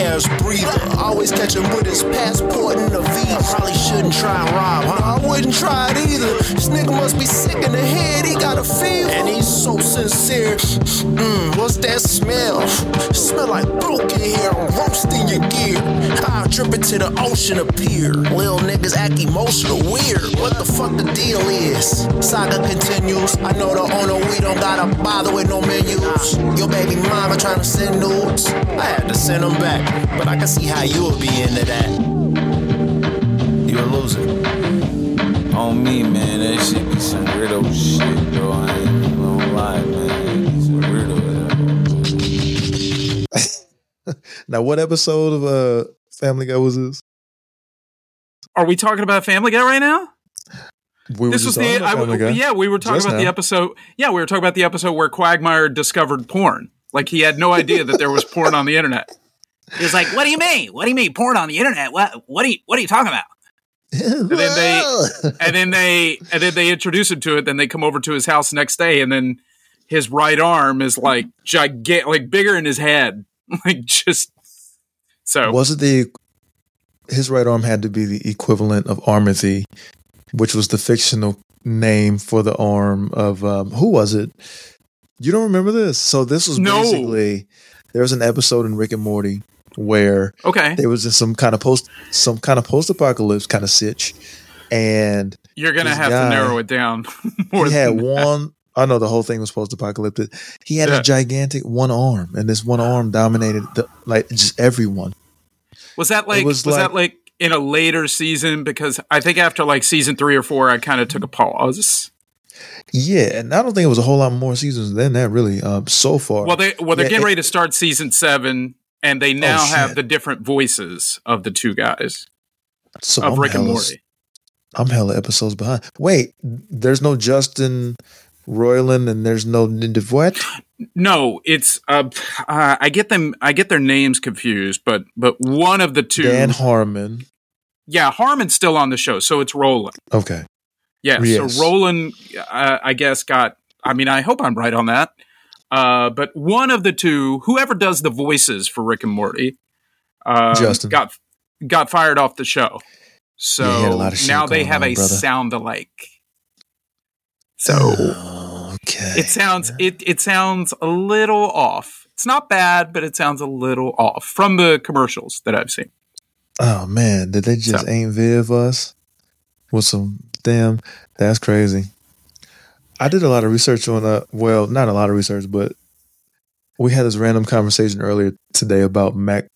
gas breather. Always catch him with his passport in the V. Probably shouldn't try and rob, huh? I wouldn't try it either. This nigga must be sick in the head, he got a fever. And he's so sincere. Mmm, what's that smell? Smell like broken hair, I'm roasting your gear. I'll drip it to the ocean appear. Lil niggas act emotional, weird. What the fuck the deal is? Saga continues. I know the owner, we don't gotta bother with no menus. Your baby mama trying to send nudes. I had to send them back, but I can see how you would be into that. You a loser. On me, man, that shit be some weirdo shit, bro. I ain't gonna lie, man. It's some weirdo. now, what episode of uh, Family Guy was this? Are we talking about Family Guy right now? We were this was the talking I, yeah we were talking Just about the episode yeah we were talking about the episode where Quagmire discovered porn like he had no idea that there was porn on the internet he was like what do you mean what do you mean porn on the internet what what are you what are you talking about and then they and then they and then they introduce him to it then they come over to his house next day and then his right arm is like gigantic like bigger in his head like just so Was it the his right arm had to be the equivalent of Armothy, which was the fictional name for the arm of um, who was it? You don't remember this? So this was No. basically there was an episode in Rick and Morty where okay there was some kind of post some kind of post apocalypse kind of sitch, and you're gonna have guy- to narrow it down more he had than that. one. I know the whole thing was post apocalyptic. He had Yeah. a gigantic one arm, and this one arm dominated the, like just everyone. Was that like was, was that like in a later season? Because I think after like season three or four, I kind of took a pause. Yeah, and I don't think it was a whole lot more seasons than that, really. Um, so far, Well, they well they're Yeah, getting ready to start season seven, and they now shit. have the different voices of the two guys so of I'm Rick and hella- Morty. I'm hella episodes behind. Wait, there's no Justin Roiland, and there's no what? No, it's uh, uh, I get them I get their names confused, but but one of the two, Dan Harmon. yeah, Harmon's still on the show, so it's Roland. Okay, Yeah, Yes. so Roland, uh, I guess, got. I mean, I hope I'm right on that. Uh, but one of the two, whoever does the voices for Rick and Morty, um, Justin. got got fired off the show. So Yeah, he had a lot of shit now they have on, a brother. sound alike. So okay, it sounds it it sounds a little off. It's not bad, but it sounds a little off from the commercials that I've seen. Oh man, did they just So- ain't Viv us with some damn? That's crazy. I did a lot of research on uh well, not a lot of research, but we had this random conversation earlier today about Mac.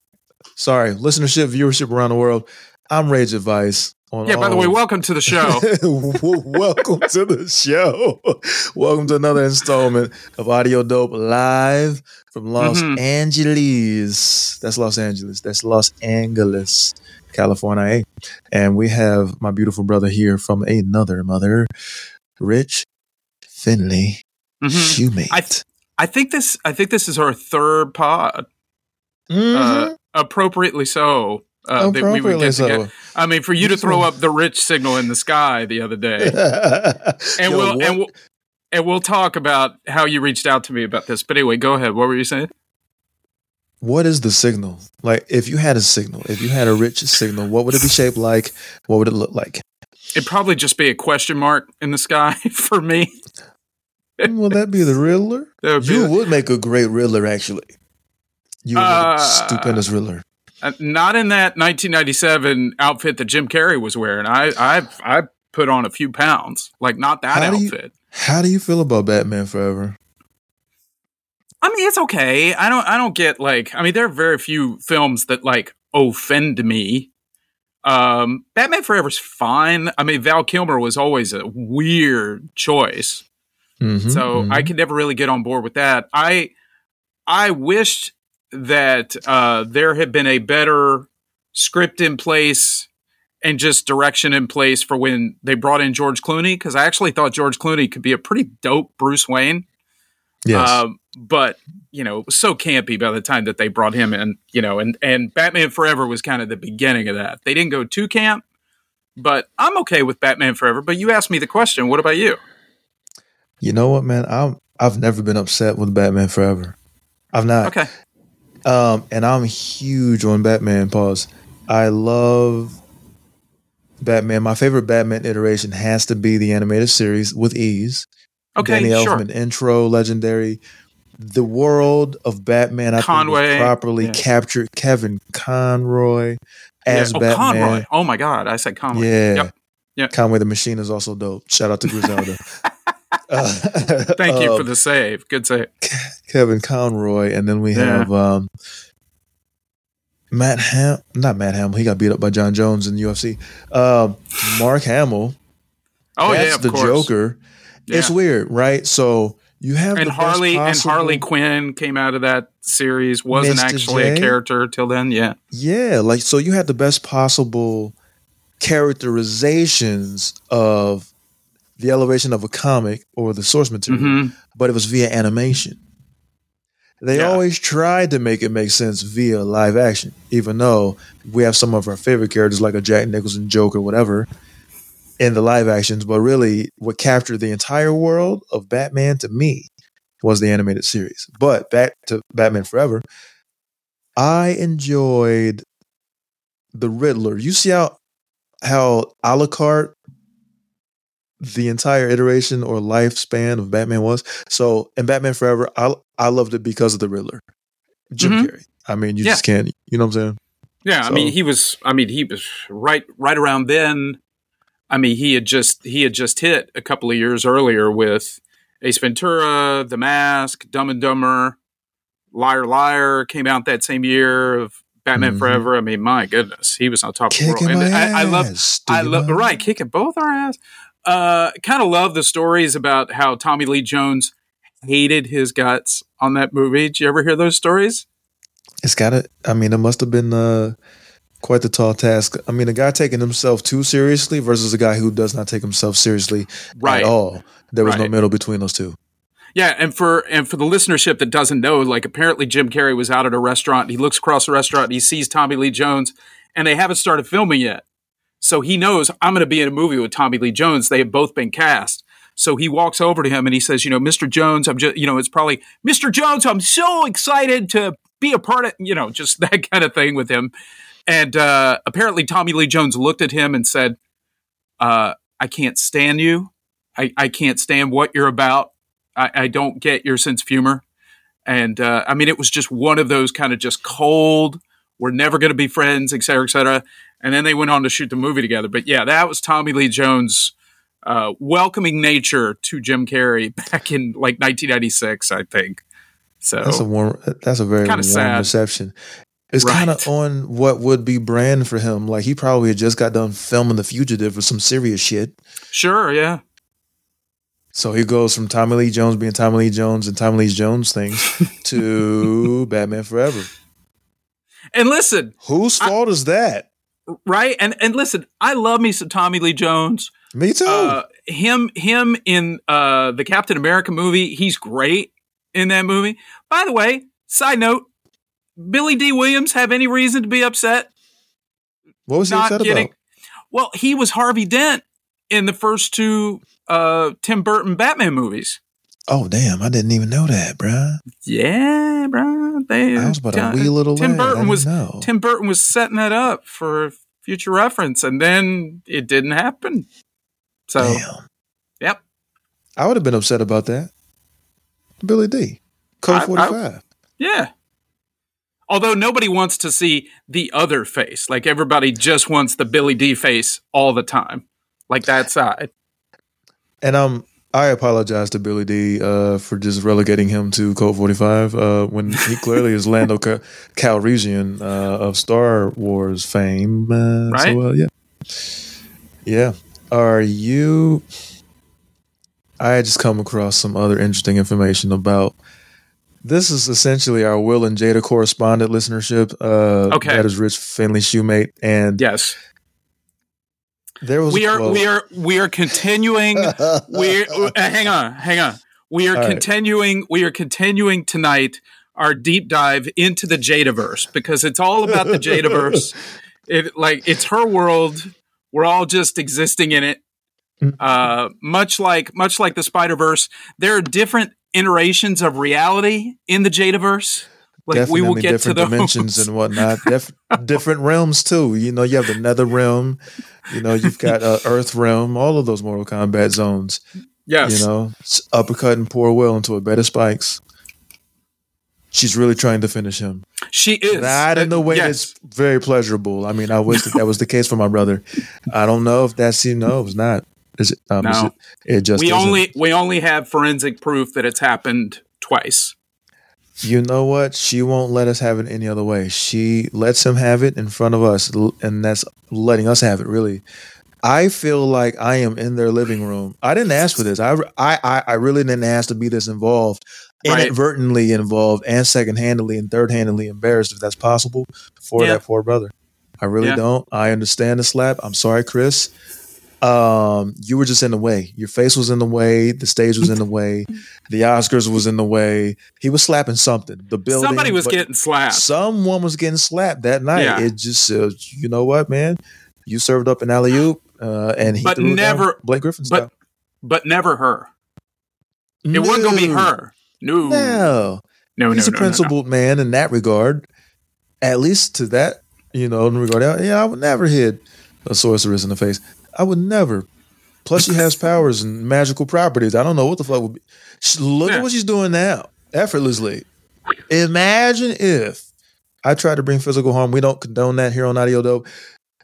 Sorry, listenership, viewership around the world. I'm Rage Advice. On Yeah. By the way, welcome to the show. Welcome to the show. Welcome to another installment of Audio Dope live from Los Mhm. Angeles. That's Los Angeles. That's Los Angeles, California. And we have my beautiful brother here from another mother, Rich Finley Mhm. Shoemate. I th- I think this I think this is our third pod. Mhm. uh, appropriately so. Uh, that we would Appropriately get so. I mean, for you to throw up the rich signal in the sky the other day, and Yo, we'll what- and we'll and we'll talk about how you reached out to me about this. But anyway, go ahead. What were you saying? what is the signal? Like, if you had a signal, if you had a rich signal, what would it be shaped like? What would it look like? It'd probably just be a question mark in the sky for me. Will that be the Riddler? That would be- You would make a great Riddler, actually. You would make Uh, a stupendous Riddler. Uh, not in that 1997 outfit that Jim Carrey was wearing. I I I put on a few pounds. Like not that How do you- outfit. How do you feel about Batman Forever? I mean, it's okay. I don't. I don't get like. I mean, there are very few films that like offend me. Um, Batman Forever's fine. I mean, Val Kilmer was always a weird choice, Mhm, so mhm. I could never really get on board with that. I I wished that uh, there had been a better script in place and just direction in place for when they brought in George Clooney because I actually thought George Clooney could be a pretty dope Bruce Wayne. yes. Um, but you know, it was so campy by the time that they brought him in. You know, and and Batman Forever was kind of the beginning of that. They didn't go too camp, but I'm okay with Batman Forever. But you asked me the question. What about you? You know what, man? I'm I've never been upset with Batman Forever. I've not. Okay. Um, and I'm huge on Batman. Pause. I love Batman. My favorite Batman iteration has to be the animated series with ease. Okay, Danny sure. Elfman intro, legendary. The world of Batman, I Conway, think, properly yeah. captured. Kevin Conroy as yeah. Oh, Batman. Conroy. Oh my God, I said Conroy. Yeah. Yep. Yep. Conway the Machine is also dope. Shout out to Griselda. Uh, Thank you um, for the save. Good save. Kevin Conroy, and then we Yeah. have um, Matt Ham, not Matt Hamill. He got beat up by Jon Jones in the UFC. Um, Mark Hamill. Oh that's yeah, of the course. Joker. It's weird, right? So you have And Harley and Harley Quinn came out of that series. Wasn't Mr. actually a J? character till then. Yeah. Yeah, like so you had the best possible characterizations of the elevation of a comic or the source material, hmm but it was via animation. They Yeah. always tried to make it make sense via live action, even though we have some of our favorite characters like a Jack Nicholson joke or whatever, in the live actions. But really, what captured the entire world of Batman to me was the animated series. But back to Batman Forever, I enjoyed the Riddler. You see how how a la carte the entire iteration or lifespan of Batman was. So in Batman Forever, I I loved it because of the Riddler, Jim Mhm. Carrey. I mean, you Yeah. just can't. You know what I'm saying? Yeah, I mean, he was. I mean, he was right right around then. I mean, he had just he had just hit a couple of years earlier with Ace Ventura, The Mask, Dumb and Dumber, Liar Liar came out that same year of Batman Mhm. Forever. I mean, my goodness, he was on top of the Kicking world. And I, I love. I love right kicking both our ass. Uh, kind of love the stories about how Tommy Lee Jones hated his guts on that movie. Did you ever hear those stories? It's got to. I mean, it must have been uh, quite the tall task. I mean, a guy taking himself too seriously versus a guy who does not take himself seriously Right. at all. There was no middle between those two. Yeah, and for and for the listenership that doesn't know, like apparently Jim Carrey was out at a restaurant. He looks across the restaurant, and he sees Tommy Lee Jones, and they haven't started filming yet. So he knows I'm going to be in a movie with Tommy Lee Jones. They have both been cast. So he walks over to him and he says, "You know, Mr. Jones, I'm just, you know, it's probably Mr. Jones. I'm so excited to be a part of, you know, just that kind of thing with him." And uh, apparently, Tommy Lee Jones looked at him and said, uh, "I can't stand you. I, I can't stand what you're about. I, I don't get your sense of humor. And uh, I mean, it was just one of those kind of just cold, we're never going to be friends, et cetera, et cetera. And then they went on to shoot the movie together. But yeah, that was Tommy Lee Jones' uh, welcoming nature to Jim Carrey back in like 1996, I think. So That's a warm. That's a very warm sad. reception. It's Right. kind of on what would be brand for him. Like he probably had just got done filming The Fugitive or some serious shit. sure, yeah. So he goes from Tommy Lee Jones being Tommy Lee Jones and Tommy Lee Jones things to Batman Forever. And listen, Whose I- fault is that? Right? And and listen, I love me some Tommy Lee Jones. Me too. Uh, him him in uh, the Captain America movie, he's great in that movie. By the way, side note, Billy Dee. Williams have any reason to be upset? what was he Not upset kidding. about? Well, he was Harvey Dent in the first two uh, Tim Burton Batman movies. Oh damn! I didn't even know that, bruh. Yeah, bro. They, I was about a wee little Tim lad. Burton was know. Tim Burton was setting that up for future reference, and then it didn't happen. So, Damn. yep. I would have been upset about that. Billy Dee. Code forty five. Yeah. Although nobody wants to see the other face. Like everybody just wants the Billy Dee face all the time. Like that side. And um, I apologize to Billy Dee uh, for just relegating him to Code 45 uh, when he clearly is Lando Cal- Calrissian uh, of Star Wars fame. Uh, Right. So, uh, yeah. Yeah. Are you. I had just come across some other interesting information about. This is essentially our Will and Jada correspondent listenership. Uh, Okay. That is Rich Finley Shoemate. And Yes. There was We are quote- we are we are continuing we're uh, hang on, hang on. We are All right. continuing we are continuing tonight our deep dive into the Jadaverse because it's all about the Jadaverse. It like it's her world. We're all just existing in it. Uh, much like much like the Spider Verse, there are different iterations of reality in the Jadaverse. Like definitely we will get to different those. dimensions and whatnot. Def- different realms too. You know, you have the Nether realm. You know, you've got uh, Earth realm. All of those Mortal Kombat zones. yes. You know, uppercut and poor will into a bed of spikes. She's really trying to finish him. she is. Not in a way yes. that's very pleasurable. I mean, I wish that, that was the case for my brother. I don't know if that's you know, it's not. Is it, um, is it, it just we isn't. only we only have forensic proof that it's happened twice. You know what? She won't let us have it any other way. She lets him have it in front of us, and that's letting us have it. Really, I feel like I am in their living room. I didn't ask for this. I, I, I- really didn't ask to be this involved, Right. inadvertently involved, and second-handedly and third-handedly embarrassed, if that's possible, for Yeah. that poor brother. I really Yeah. don't. I understand the slap. I'm sorry, Chris. Um, you were just in the way. Your face was in the way. The stage was in the way. The Oscars was in the way. He was slapping something. The building. Somebody was getting slapped. Someone was getting slapped that night. Yeah. It just, uh, you know what, man? You served up an alley oop, uh, and he But threw it down never- Blake Griffin but style. but never her. It wasn't gonna be her. No. No, No, he's no, a no, no, no. principled man in that regard. At least to that, you know, in regard. Yeah, I would never hit a sorceress in the face. I would never. Plus, she has powers and magical properties. I don't know what the fuck would be. She- Look Yeah. at what she's doing now, effortlessly. Imagine if I tried to bring physical harm. We don't condone that here on Audio Dope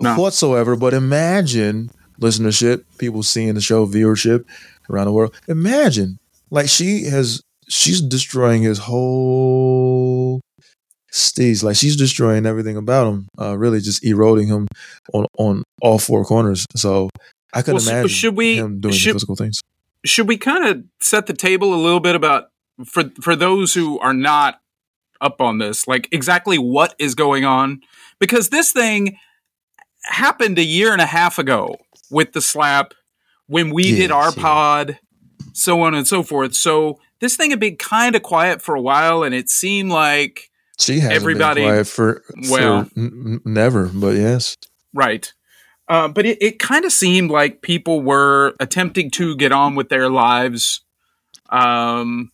No. whatsoever. But imagine listenership, people seeing the show, viewership around the world. Imagine, like she has, she's destroying his whole steez. Like she's destroying everything about him. Uh, really, just eroding him on on all four corners. So I could Well, imagine should we- him doing the should- physical things. Should we kind of set the table a little bit about for for those who are not up on this, like exactly what is going on? Because this thing happened a year and a half ago with the slap when we did our yeah. pod, so on and so forth. So this thing had been kind of quiet for a while, and it seemed like She has everybody- been quiet for, for well- n- never, but yes. Right. Uh, but it, it kind of seemed like people were attempting to get on with their lives. Um,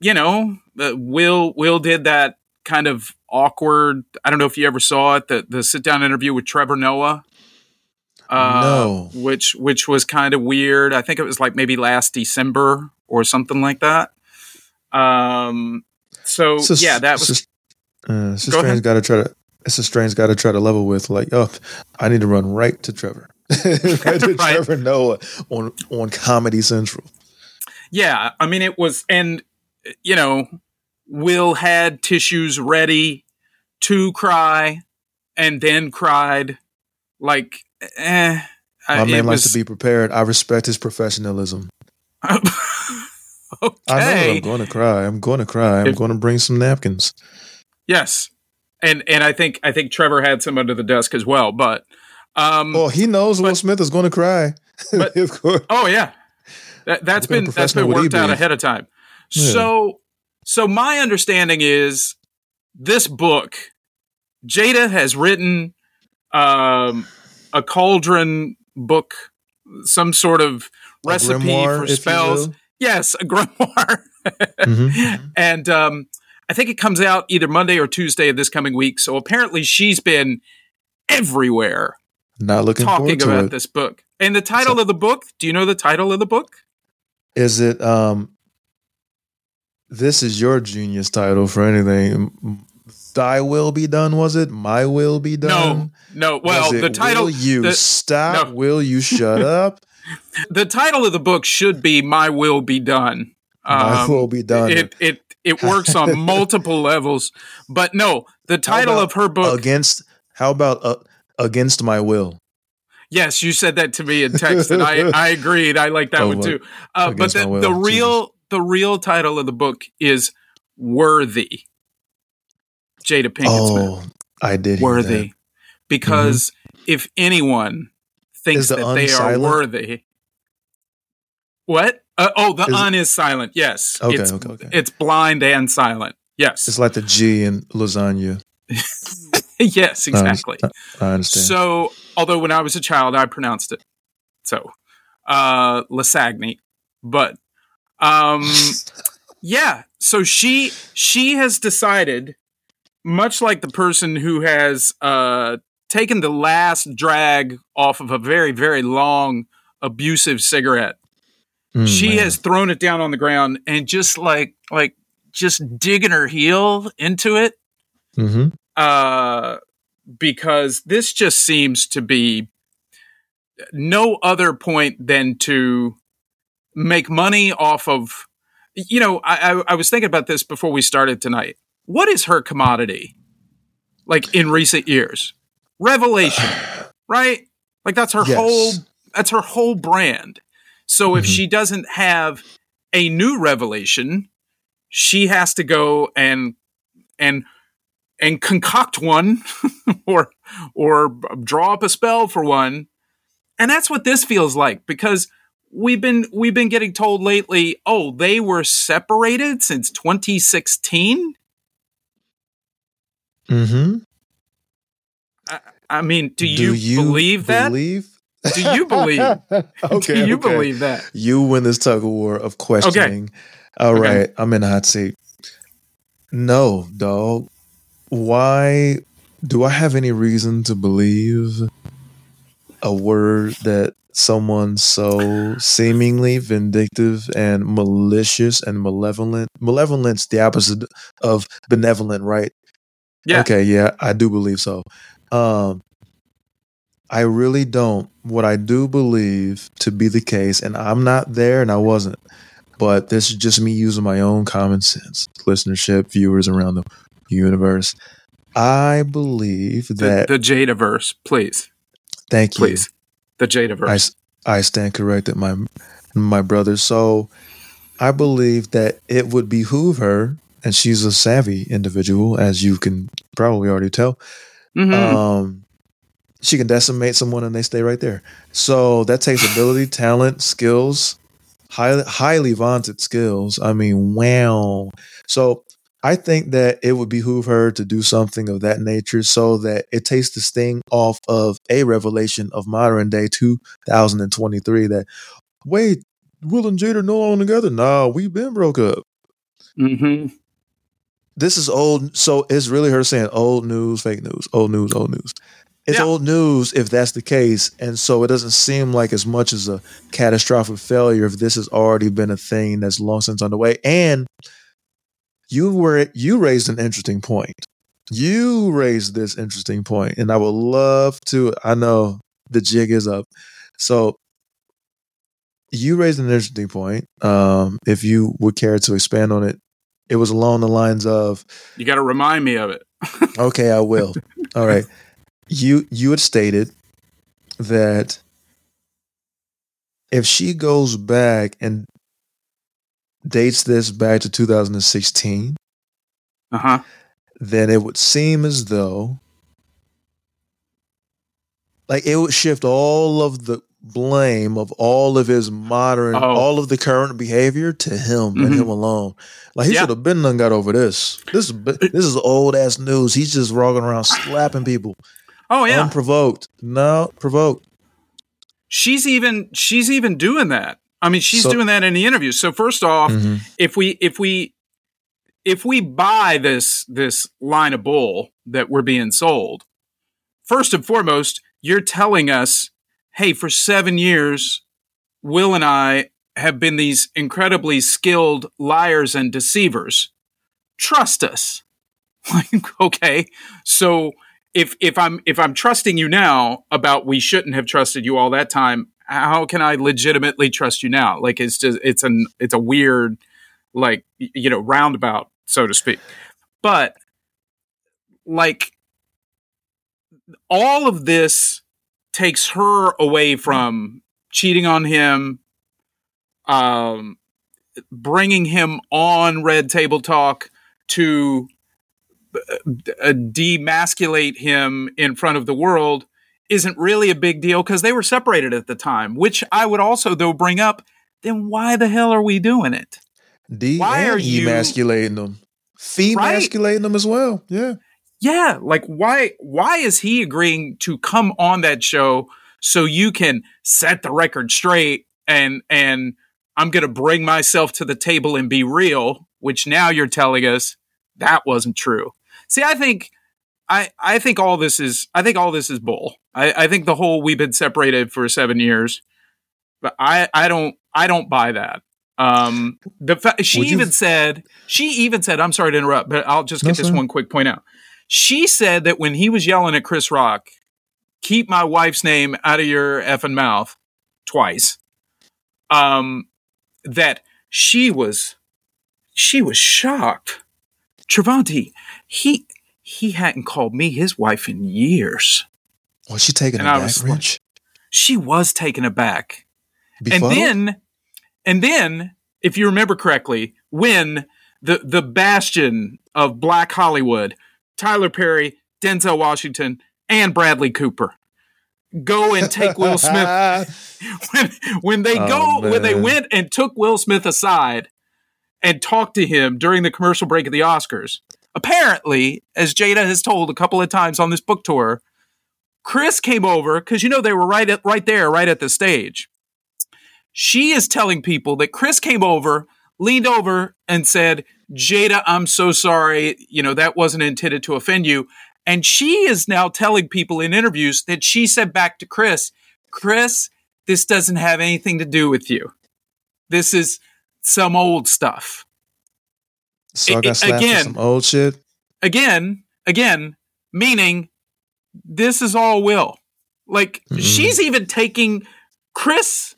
you know, uh, Will Will did that kind of awkward. I don't know if you ever saw it the the sit down interview with Trevor Noah. Uh, No. which which was kind of weird. I think it was like maybe last December or something like that. Um, so yeah, that was just, uh, it's just Go strange. Got to try to. It's a strange. Got to try to level with. Like, oh, I need to run right to Trevor. right to Right. Trevor Noah on on Comedy Central. Yeah, I mean it was, and you know, Will had tissues ready to cry, and then cried. Like, eh, My man it likes to be prepared. I respect his professionalism. okay. I know I'm going to cry. I'm going to cry. I'm If- going to bring some napkins. yes, and and I think I think Trevor had some under the desk as well. But um, Oh, he knows Will Smith is going to cry. but- of course. Oh yeah, that, kind been that's been professional would he worked out be? ahead of time. Yeah. So so my understanding is this book, Jada has written um, a cauldron book, some sort of A recipe grimoire, for spells. Yes, a grimoire. Mhm. and um, I think it comes out either Monday or Tuesday of this coming week. So apparently she's been everywhere Not looking talking about it. this book. And the title of the book, do you know the title of the book? Is it um this is your genius title for anything. Thy will be done, was it? My will be done. No, no. Well, the title Will you the, stop? no. Will you shut up? The title of the book should be "My Will Be Done." My Um, will be done. It it it works on multiple levels, but no, the title of her book. against how about uh, against my will? Yes, you said that to me in text, and I I agreed. I like that Oh, one too. Uh, but the, the real the real title of the book is "Worthy." Jada Pinkett Smith. Oh, I did worthy that. Mm-hmm. because if anyone thinks the that they are worthy what uh, oh the Is un is silent yes Okay, it's, okay, okay. it's blind and silent yes It's like the G in lasagna. yes exactly I understand. so although when i was a child i pronounced it so uh lasagna but um yeah so she she has decided, much like the person who has uh, taken the last drag off of a very very long abusive cigarette. Mm, she man. has thrown it down on the ground and just like like just digging her heel into it Mhm. uh, because this just seems to be no other point than to make money off of. You know, I, I, I was thinking about this before we started tonight. What is her commodity? Like in recent years, revelation, right? Like that's her Yes. whole that's her whole brand. So if Mhm. she doesn't have a new revelation, she has to go and and and concoct one or or draw up a spell for one. And that's what this feels like because we've been we've been getting told lately, oh, they were separated since 2016. Mm-hmm. I mean, do you, believe that? Believe? Do you believe? okay. do you okay. believe that? You win this tug of war of questioning. All right, Okay. I'm in the hot seat. No, dog. Why do I have any reason to believe a word that someone so seemingly vindictive and malicious and malevolent malevolent's the opposite of benevolent, right? Yeah. Okay, yeah, I do believe so. Um I really don't. What I do believe to be the case, and I'm not there and I wasn't, but this is just me using my own common sense, listenership, viewers around the universe. I believe that, the Jadaverse, please, thank you. please, the Jadaverse. I stand corrected, my my brother. So I believe that it would behoove her, and she's a savvy individual, as you can probably already tell. Mhm. Um, she can decimate someone and they stay right there. So that takes ability, talent, skills, highly highly vaunted skills. I mean, wow. So I think that it would behoove her to do something of that nature so that it takes the sting off of a revelation of modern day 2023 that wait, Will and Jada are no longer together. No, we've been broke up. Mhm. This is old. So it's really her saying old news, fake news, old news, old news. It's Yeah. old news if that's the case. And so it doesn't seem like as much as a catastrophic failure if this has already been a thing that's long since underway. And you were you raised an interesting point. You raised this interesting point, and I would love to. I know the jig is up. So you raised an interesting point. Um, if you would care to expand on it, it was along the lines of You got to remind me of it. Okay, I will. All right. You you had stated that if she goes back and dates this back to 2016, Uh huh. then it would seem as though like it would shift all of the blame of all of his modern Oh. all of the current behavior to him and Mhm. him alone like he Yeah. should have been done got over this this is this is old ass news he's just walking around slapping people Oh yeah. unprovoked no provoked she's even she's even doing that. I mean, she's So- doing that in the interview. So first off, Mhm. if we if we if we buy this this line of bull that we're being sold, first and foremost, you're telling us, hey, for seven years, Will and I have been these incredibly skilled liars and deceivers. Trust us. Okay, so if if I'm if I'm trusting you now about we shouldn't have trusted you all that time, how can I legitimately trust you now? Like it's just it's an it's a weird like you know roundabout so to speak. But like all of this takes her away from cheating on him um bringing him on red table talk to uh, demasculate him in front of the world isn't really a big deal because they were separated at the time. Which I would also though bring up. Then why the hell are we doing it? D Why are you- emasculating them femasculating them as well yeah Yeah, like why why is he agreeing to come on that show so you can set the record straight and and I'm going to bring myself to the table and be real, which now you're telling us that wasn't true. See, I think I I think all this is I think all this is bull. I, I think the whole we've been separated for seven years, but I I don't I don't buy that. Um, the fa- she Would you- even said she even said I'm sorry to interrupt, but I'll just get That's this fine. one quick point out. She said that when he was yelling at Chris Rock, keep my wife's name out of your effing mouth twice. Um, that she was she was shocked. Travanti, he he hadn't called me his wife in years. Was she And it was Rich? She was taken aback. Befuddled? And then and then, if you remember correctly, when the the bastion of Black Hollywood, Tyler Perry, Denzel Washington, and Bradley Cooper go and take Will Smith when, when they Oh, go when they went and took Will Smith aside and talked to him during the commercial break of the Oscars. Apparently, as Jada has told a couple of times on this book tour, Chris came over because you know they were right at right there, right at the stage. She is telling people that Chris came over, leaned over, and said, "Jada, I'm so sorry. You know that wasn't intended to offend you." And she is now telling people in interviews that she said back to Chris, Chris, this doesn't have anything to do with you. This is some old stuff. So I got slapped again- some old shit. Again, again, meaning this is all Will. Like Mhm. she's even taking Chris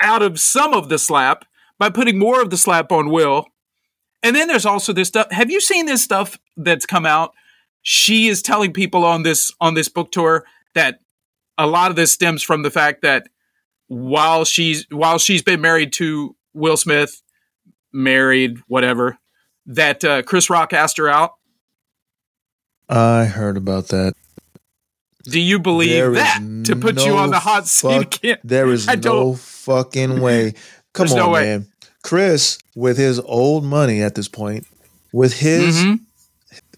out of some of the slap by putting more of the slap on Will. And then there's also this stuff. Have you seen this stuff that's come out? She is telling people on this on this book tour that a lot of this stems from the fact that while she's while she's been married to Will Smith, married whatever, that uh, Chris Rock asked her out. I heard about that. Do you believe There that to put you on the hot seat fuck- again? There is I no don't- fucking way. Come There's on, no man. Chris, with his old money at this point, with his Mhm.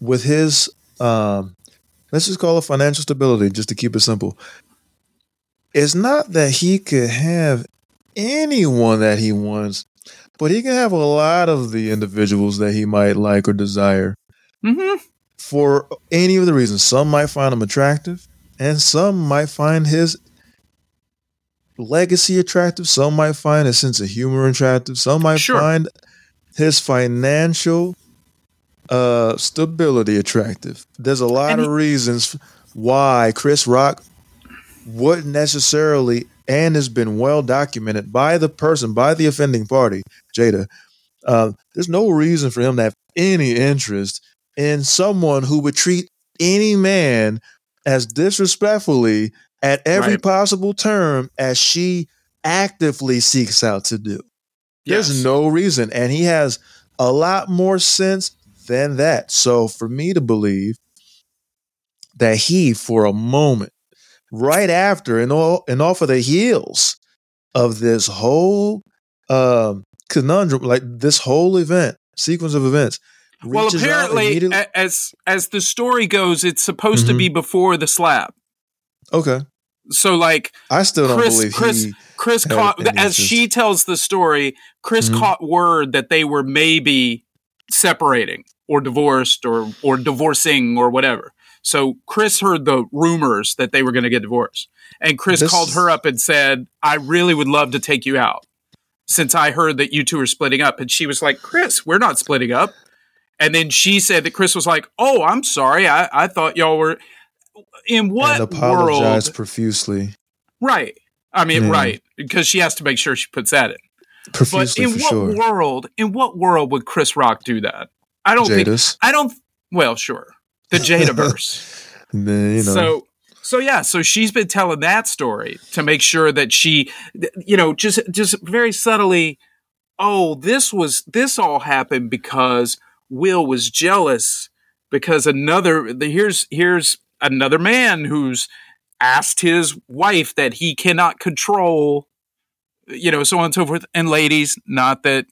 with his um let's just call it financial stability, just to keep it simple. It's not that he could have anyone that he wants, but he can have a lot of the individuals that he might like or desire Mhm. for any of the reasons. Some might find him attractive, and some might find his legacy attractive. Some might find his sense of humor attractive. Some might Sure. find his financial uh, stability attractive. There's a lot of reasons why Chris Rock wouldn't necessarily, and has been well documented by the person, by the offending party, Jada. Uh, there's no reason for him to have any interest in someone who would treat any man as disrespectfully at every Right. possible term as she actively seeks out to do. There's Yes. no reason. And he has a lot more sense than that. So for me to believe that he, for a moment, right after and all and off of the heels of this whole um conundrum, like this whole event, sequence of events. Well, apparently, as as the story goes, it's supposed to Mhm. be before the slap. okay. So, like I still don't Chris, believe Chris, he Chris caught as interest. she tells the story. Chris Mhm. caught word that they were maybe separating or divorced or or divorcing or whatever. So Chris heard the rumors that they were going to get divorced, and Chris This- called her up and said, "I really would love to take you out." Since I heard that you two are splitting up, and she was like, "Chris, we're not splitting up." And then she said that Chris was like, "Oh, I'm sorry. I, I thought y'all were." In what and apologized world? profusely. Right. I mean, Yeah. right, because she has to make sure she puts that in. Profusely, But in what sure. world? In what world would Chris Rock do that? I don't think. I don't. Well, sure, the Jadaverse. Then, you know. So, so yeah, so she's been telling that story to make sure that she, you know, just just very subtly. Oh, this was this all happened because Will was jealous because another the, here's here's another man who's asked his wife that he cannot control, you know, so on and so forth. And ladies, not that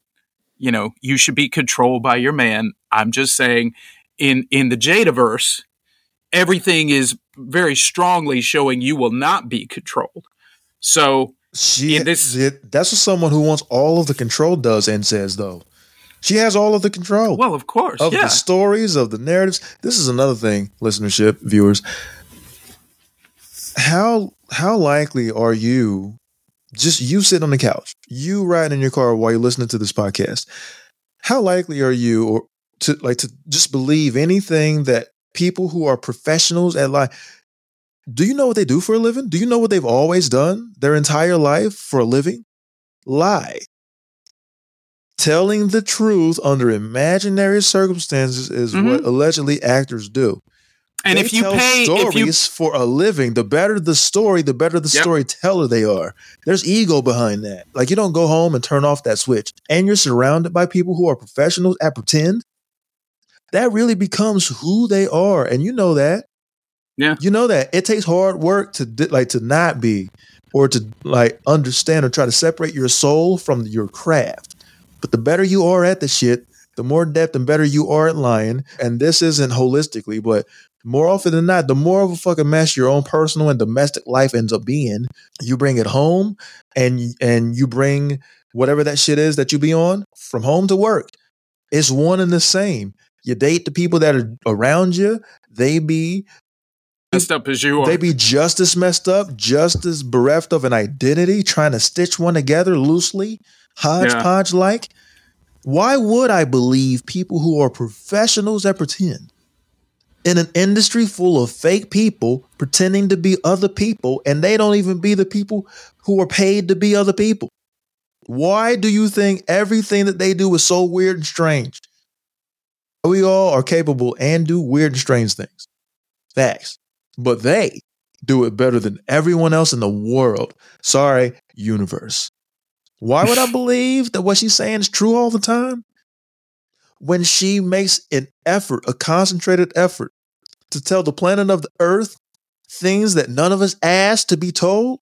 you know you should be controlled by your man. I'm just saying, in in the Jadaverse, everything is very strongly showing you will not be controlled. So She this- it- that's what someone who wants all of the control does and says though. She has all of the control Well, of course. of yeah. the stories, of the narratives. This is another thing, listenership, viewers. How how likely are you just you sitting on the couch, you riding in your car while you're listening to this podcast? How likely are you or to like to just believe anything that people who are professionals at life do you know what they do for a living? Do you know what they've always done their entire life for a living? Lie telling the truth under imaginary circumstances is mm-hmm. what allegedly actors do. and They if you pay, stories if you for a living, the better the story, the better the Yep. storyteller they are. There's ego behind that. Like you don't go home and turn off that switch, and you're surrounded by people who are professionals at pretend. That really becomes who they are, and you know that. Yeah. you know that it takes hard work to like to not be, or to like understand or try to separate your soul from your craft. But the better you are at the shit, the more depth and better you are at lying. And this isn't holistically, but more often than not, the more of a fucking mess your own personal and domestic life ends up being, you bring it home and and you bring whatever that shit is that you be on from home to work. It's one and the same. You date the people that are around you, they be messed up as you are, they be just as messed up, just as bereft of an identity, trying to stitch one together loosely, hodgepodge like. Why would I believe people who are professionals that pretend in an industry full of fake people pretending to be other people and they don't even be the people who are paid to be other people? Why do you think everything that they do is so weird and strange? We all are capable and do weird and strange things. Facts. But they do it better than everyone else in the world. Sorry, universe. Why would I believe that what she's saying is true all the time? When she makes an effort, a concentrated effort, to tell the planet of the earth things that none of us asked to be told.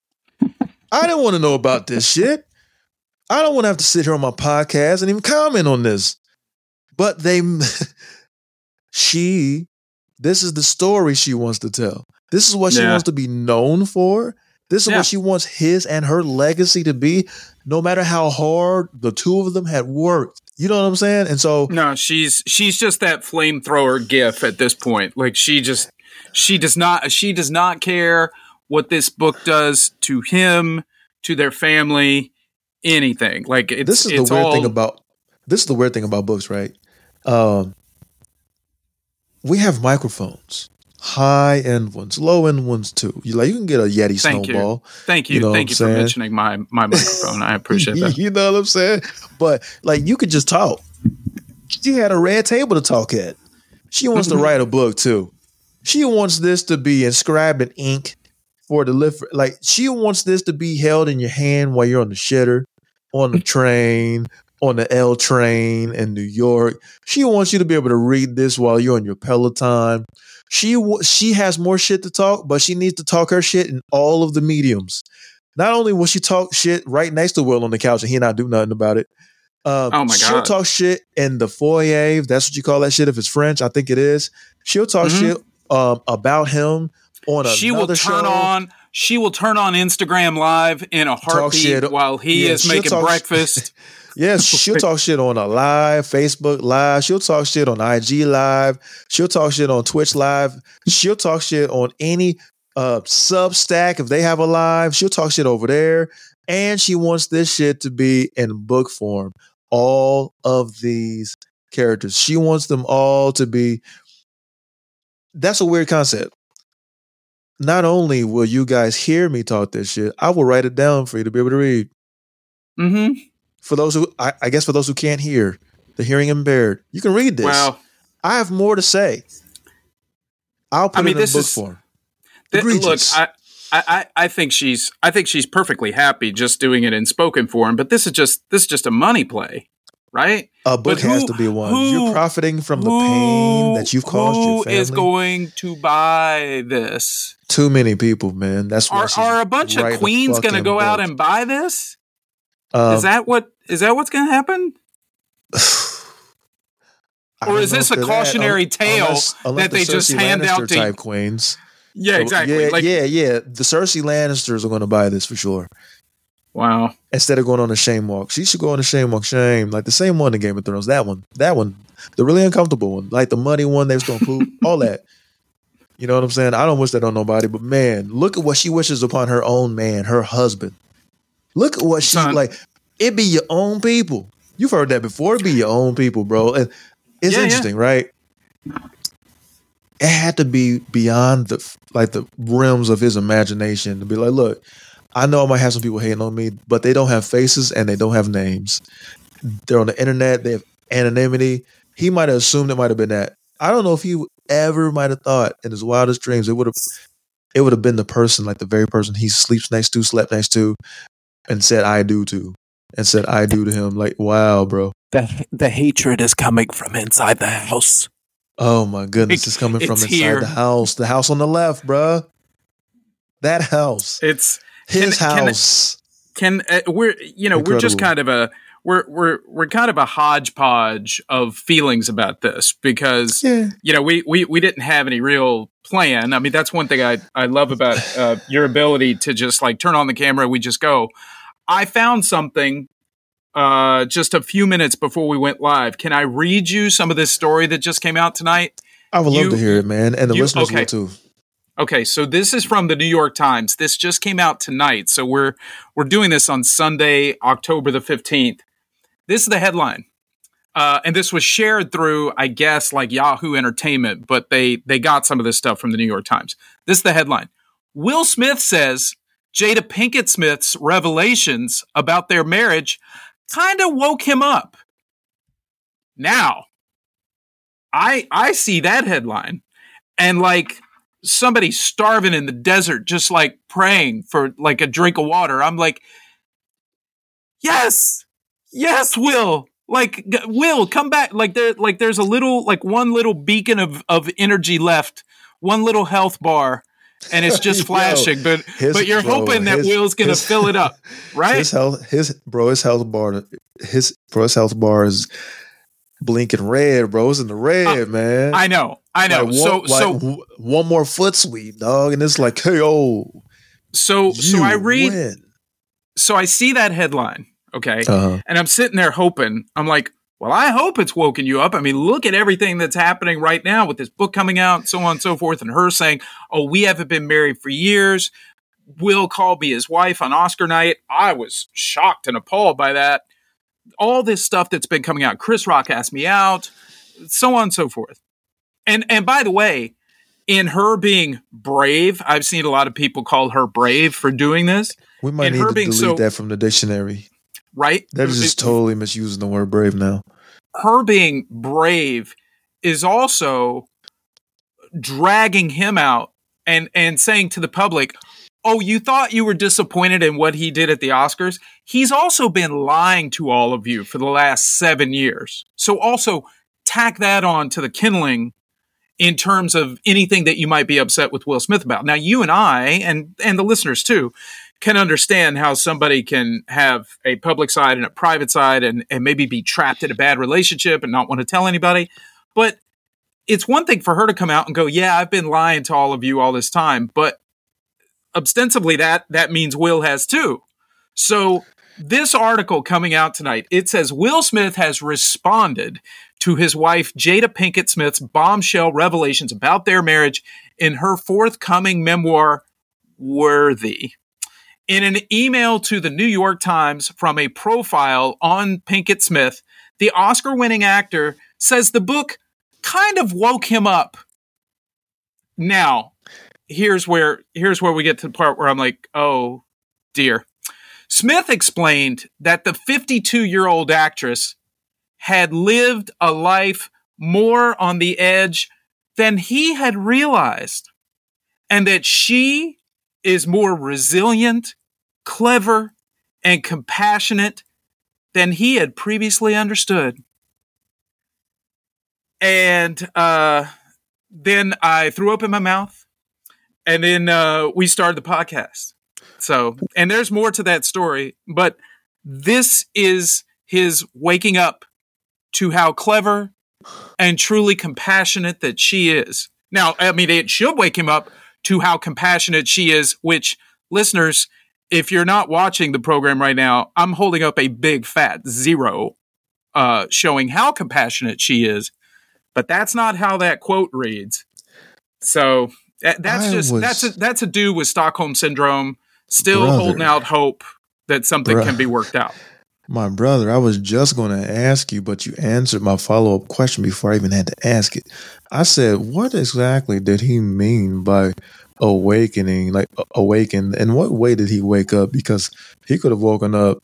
I didn't want to know about this shit. I don't want to have to sit here on my podcast and even comment on this. But they, she, this is the story she wants to tell. This is what she Yeah. wants to be known for. This is Yeah. what she wants his and her legacy to be, no matter how hard the two of them had worked. You know what I'm saying? And so, No, she's she's just that flamethrower gif at this point. Like she just she does not she does not care what this book does to him, to their family, anything. Like it's this is the weird all, thing about this is the weird thing about books, right? Um, we have microphones, high end ones, low end ones too. You like you can get a Yeti Thank you. snowball. Thank you, you know thank you for saying? mentioning my my microphone. I appreciate that. you know what I'm saying? But like you could just talk. She had a red table to talk at. She wants Mm-hmm. to write a book too. She wants this to be inscribed in ink for the. Like she wants this to be held in your hand while you're on the shitter, on the train, on the L train in New York. She wants you to be able to read this while you're on your Peloton. She w- she has more shit to talk, but she needs to talk her shit in all of the mediums. Not only will she talk shit right next to Will on the couch and he not do nothing about it. Uh, Oh my god! She'll talk shit in the foyer. That's what you call that shit. If it's French, I think it is. She'll talk Mhm. shit um, about him on another She will turn show. on she will turn on Instagram live in a heartbeat while he Yeah, is making breakfast. Yes, she'll talk shit on a live, Facebook live. She'll talk shit on IG live. She'll talk shit on Twitch live. She'll talk shit on any uh Substack if they have a live. She'll talk shit over there. And she wants this shit to be in book form. All of these characters. She wants them all to be. That's a weird concept. Not only will you guys hear me talk this shit, I will write it down for you to be able to read mm-hmm. For those who I, I guess for those who can't hear the hearing impaired you can read this. Well, i have more to say. I'll put I mean, it in this book is- form. Th- look, I, I, I- think she's I think she's perfectly happy just doing it in spoken form, but this is just this is just a money play, right? a book but has who- to be one. who- you're profiting from the pain that you've caused your family. is going to buy this? too many people man. That's why Are, are a bunch of queens going to go out and buy this? Um, is that what is that what's going to happen? Or is this a they're that, cautionary tale unless- unless that the they just hand out to- type queens Yeah, exactly. yeah like yeah yeah the cersei lannisters are going to buy this for sure Wow. instead of going on a shame walk. She should go on a shame walk. Shame, like the same one in Game of Thrones. That one, that one, the really uncomfortable one, like the muddy one. They was gonna poop, all that. You know what I'm saying? I don't wish that on nobody, but man, look at what she wishes upon her own man, her husband. Look at what she Son. like. It be your own people. You've heard that before. It be your own people, bro. And it's Yeah, yeah. interesting, right? It had to be beyond the like the realms of his imagination to be like, look, I know I might have some people hating on me, but they don't have faces and they don't have names. They're on the internet. They have anonymity. He might have assumed it might have been that. I don't know if he ever might have thought in his wildest dreams it would have it would have been the person, like the very person he sleeps next to, slept next to, and said I do to, and said I do to him. Like, wow, bro. The the hatred is coming from inside the house. Oh my goodness, It- it's coming from it's inside here. the house. The house on the left, bruh. That house. It's His can- can- house. can uh, we're you know we're just kind of a we're we're we're kind of a hodgepodge of feelings about this because yeah. you know we we we didn't have any real plan. I mean that's one thing I I love about uh, your ability to just like turn on the camera. We just go. I found something uh, just a few minutes before we went live. Can I read you some of this story that just came out tonight? I would You- love to hear it, man. And the you- listeners okay. will too. Okay, so this is from the New York Times. This just came out tonight. So we're we're doing this on Sunday, October the 15th. This is the headline. Uh, and this was shared through, I guess, like Yahoo Entertainment, but they they got some of this stuff from the New York Times. This is the headline. Will Smith says Jada Pinkett Smith's revelations about their marriage kind of woke him up. Now, I I see that headline and like somebody starving in the desert just like praying for like a drink of water. I'm like yes yes will. Like will come back. Like there like there's a little like one little beacon of of energy left one little health bar and it's just Yo, flashing but his- but you're bro, hoping that his- will's gonna his- fill it up right His health, his bro, his health bar, his bro, his health bar is blinking red, bro. It's in the red, man. Uh, i know i know Like, so one, like, so w- one more foot sweep, dog, and it's like, hey, oh, so so i read win. so i see that headline okay Uh-huh. And I'm sitting there hoping, I'm like, well, I hope it's woken you up. I mean, look at everything that's happening right now with this book coming out, so on and so forth, and her saying, oh, we haven't been married for years. Will called me his wife on Oscar night. I was shocked and appalled by that. All this stuff that's been coming out. Chris Rock asked me out, so on and so forth. And and by the way, in her being brave, I've seen a lot of people call her brave for doing this, We might and need her to being delete so- that from the dictionary. Right? They're just totally misusing the word brave now. her being brave is also dragging him out and and saying to the public oh you thought you were disappointed in what he did at the oscars he's also been lying to all of you for the last 7 years so also tack that on to the kindling in terms of anything that you might be upset with Will Smith about. Now you and I and and the listeners too can understand how somebody can have a public side and a private side and, and maybe be trapped in a bad relationship and not want to tell anybody. But it's one thing for her to come out and go, Yeah, I've been lying to all of you all this time. But ostensibly that that means Will has too. So this article coming out tonight, it says Will Smith has responded to his wife Jada Pinkett Smith's bombshell revelations about their marriage in her forthcoming memoir, Worthy. In an email to the New York Times from a profile on Pinkett Smith, the Oscar winning actor says the book kind of woke him up. Now, here's where here's where we get to the part where I'm like, "Oh, dear." Smith explained that the 52-year-old actress had lived a life more on the edge than he had realized and that she is more resilient, clever, and compassionate than he had previously understood. And uh, then I threw open my mouth, and then uh, we started the podcast. So, and there's more to that story, but this is his waking up to how clever and truly compassionate that she is. Now, I mean, it should wake him up to how compassionate she is, which listeners, if you're not watching the program right now, I'm holding up a big fat zero, uh, showing how compassionate she is. But that's not how that quote reads. So that, that's I just was- that's a, that's a dude with Stockholm syndrome, still Brother. holding out hope that something Bruh. can be worked out. My brother, I was just going to ask you, but you answered my follow up question before I even had to ask it. I said, what exactly did he mean by awakening, like a- awaken? In what way did he wake up? Because he could have woken up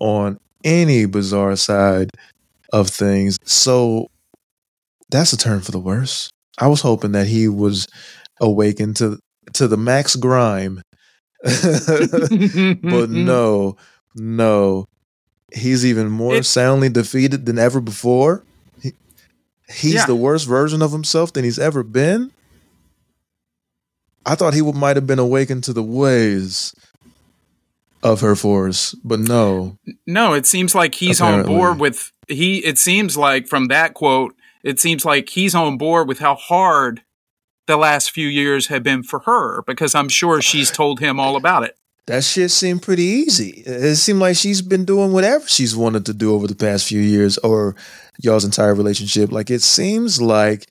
on any bizarre side of things. So that's a turn for the worse. I was hoping that he was awakened to to the max grime. but no, no. He's even more It- soundly defeated than ever before. He, he's Yeah. the worst version of himself than he's ever been. I thought he might have been awakened to the ways of her force, but no. No, it seems like he's Apparently. on board with he. It seems like from that quote, it seems like he's on board with how hard the last few years have been for her because I'm sure she's told him all about it. That shit seemed pretty easy. It seemed like she's been doing whatever she's wanted to do over the past few years or y'all's entire relationship. Like it seems like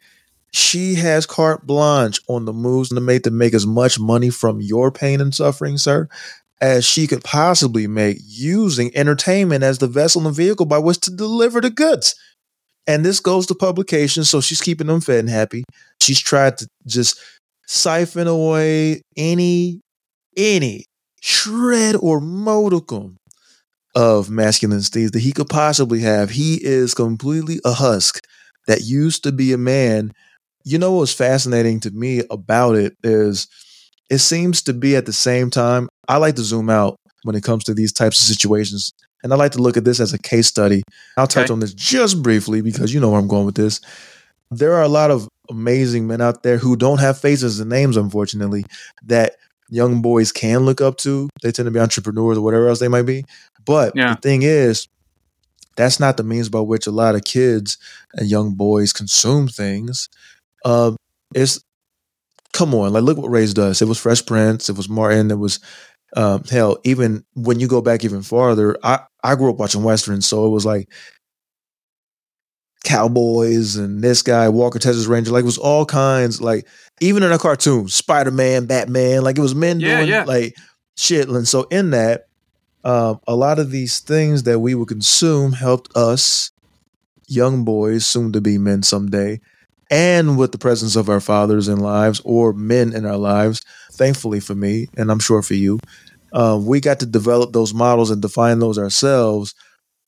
she has carte blanche on the moves to make to make as much money from your pain and suffering, sir, as she could possibly make using entertainment as the vessel and vehicle by which to deliver the goods. And this goes to publications, so she's keeping them fed and happy. She's tried to just siphon away any any shred or modicum of masculine steeds that he could possibly have. He is completely a husk that used to be a man. You know what's fascinating to me about it is it seems to be at the same time. I like to zoom out when it comes to these types of situations. And I like to look at this as a case study. I'll touch on this just briefly because you know where I'm going with this. There are a lot of amazing men out there who don't have faces and names, unfortunately, that young boys can look up to. They tend to be entrepreneurs or whatever else they might be. But Yeah. the thing is, that's not the means by which a lot of kids and young boys consume things. Um, it's come on, like look what Ray's does. It was Fresh Prince, it was Martin, it was um, hell. Even when you go back even farther, I I grew up watching westerns, so it was like cowboys and this guy Walker Texas Ranger. Like it was all kinds. Like even in a cartoon, Spider Man, Batman. Like it was men Yeah, doing yeah. like shit. And so in that, um, a lot of these things that we would consume helped us, young boys, soon to be men someday, and with the presence of our fathers in lives or men in our lives. Thankfully for me, and I'm sure for you, uh, we got to develop those models and define those ourselves.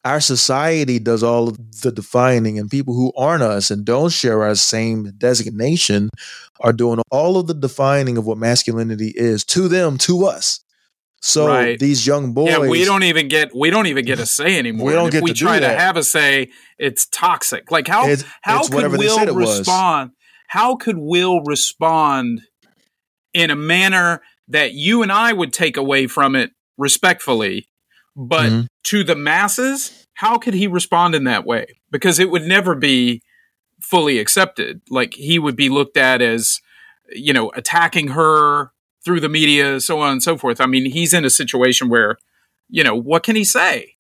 Our society does all of the defining, and people who aren't us and don't share our same designation are doing all of the defining of what masculinity is to them, to us. So Right. these young boys, yeah, we don't even get we don't even get a say anymore. We don't And get if we to try to have a say, it's toxic. Like how It's- how it's could Will was. respond? How could Will respond in a manner that you and I would take away from it respectfully, but Mhm. to the masses, how could he respond in that way? Because it would never be fully accepted. Like he would be looked at as, you know, attacking her through the media, so on and so forth. I mean, he's in a situation where, you know, what can he say?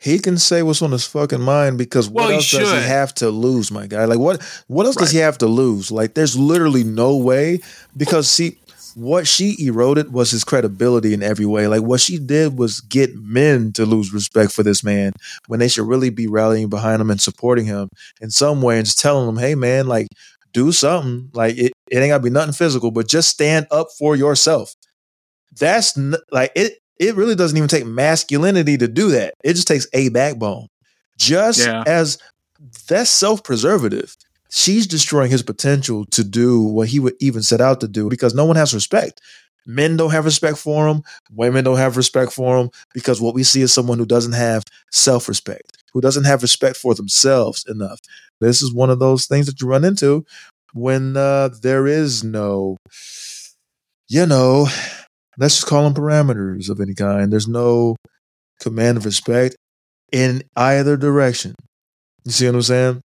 He can say what's on his fucking mind because what Well, he else does he have to lose, my guy? Like what what else does he have to lose? Like there's literally no way because see what she eroded was his credibility in every way. Like what she did was get men to lose respect for this man when they should really be rallying behind him and supporting him in some way and just telling him, "Hey man, like do something. Like it, it ain't got to be nothing physical, but just stand up for yourself." That's n- like it it really doesn't even take masculinity to do that. It just takes a backbone. Just Yeah. as that's self preservative. She's destroying his potential to do what he would even set out to do because no one has respect. Men don't have respect for him. Women don't have respect for him because what we see is someone who doesn't have self respect, who doesn't have respect for themselves enough. This is one of those things that you run into when uh, there is no, you know, let's just call them parameters of any kind. There's no command of respect in either direction. You see what I'm saying?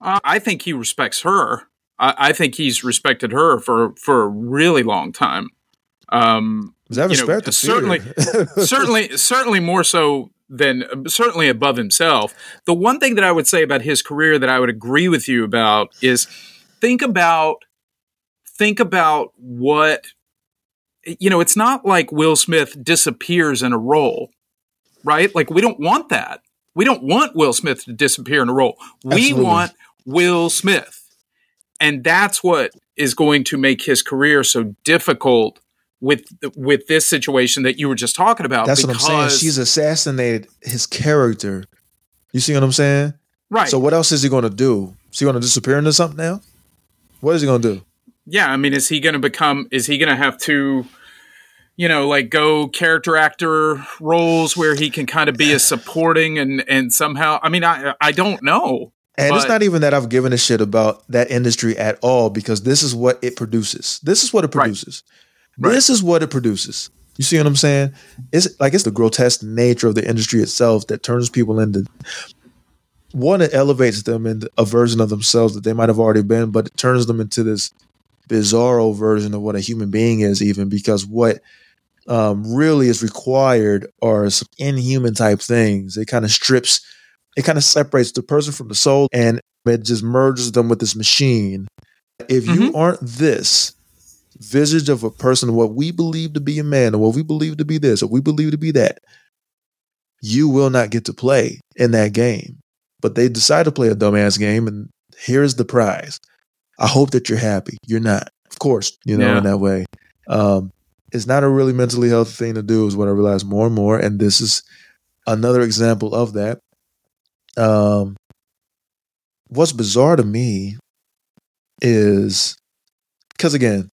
Uh, I think he respects her. I, I think he's respected her for for a really long time. Um, Was that you know, certainly, certainly, certainly more so than certainly above himself. The one thing that I would say about his career that I would agree with you about is think about think about what you know. It's not like Will Smith disappears in a role, right? Like we don't want that. We don't want Will Smith to disappear in a role. We Absolutely. want Will Smith, and that's what is going to make his career so difficult with with this situation that you were just talking about. That's what I'm saying. She's assassinated his character. You see what I'm saying? right. So what else is he going to do? Is he going to disappear into something now? What is he going to do? yeah, I mean, is he going to become? Is he going to have to? You know, like go character actor roles where he can kind of be a supporting and and somehow. I mean, I I don't know. And it's not even that I've given a shit about that industry at all because this is what it produces. This is what it Right. Right. This is what it produces. You see what I'm saying? It's like it's the grotesque nature of the industry itself that turns people into one, it elevates them into a version of themselves that they might have already been, but it turns them into this bizarro version of what a human being is, even because what um, really is required are some inhuman type things. It kind of strips, it kind of separates the person from the soul and it just merges them with this machine. If you aren't this visage of a person, what we believe to be a man, or what we believe to be this, or we believe to be that, you will not get to play in that game. But they decide to play a dumbass game, and here's the prize. I hope that you're happy. You're not, of course, you know, Yeah. in that way. Um, it's not a really mentally healthy thing to do, is what I realize more and more. And this is another example of that. Um, what's bizarre to me is because, again,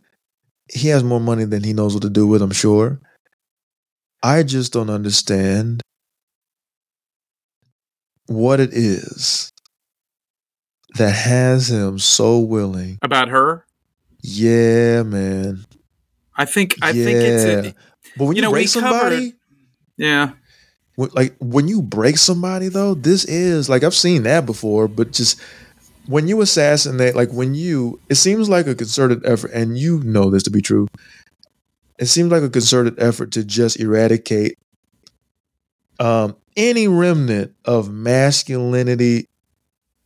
he has more money than he knows what to do with, I'm sure. I just don't understand what it is that has him so willing. About her, Yeah, man. I think I think it's a, But when You you, know, break somebody, covered- yeah. when- like when you break somebody though, this is like I've seen that before, but just when you assassinate, like when you, it seems like a concerted effort, and you know this to be true. It seems like a concerted effort to just eradicate um, any remnant of masculinity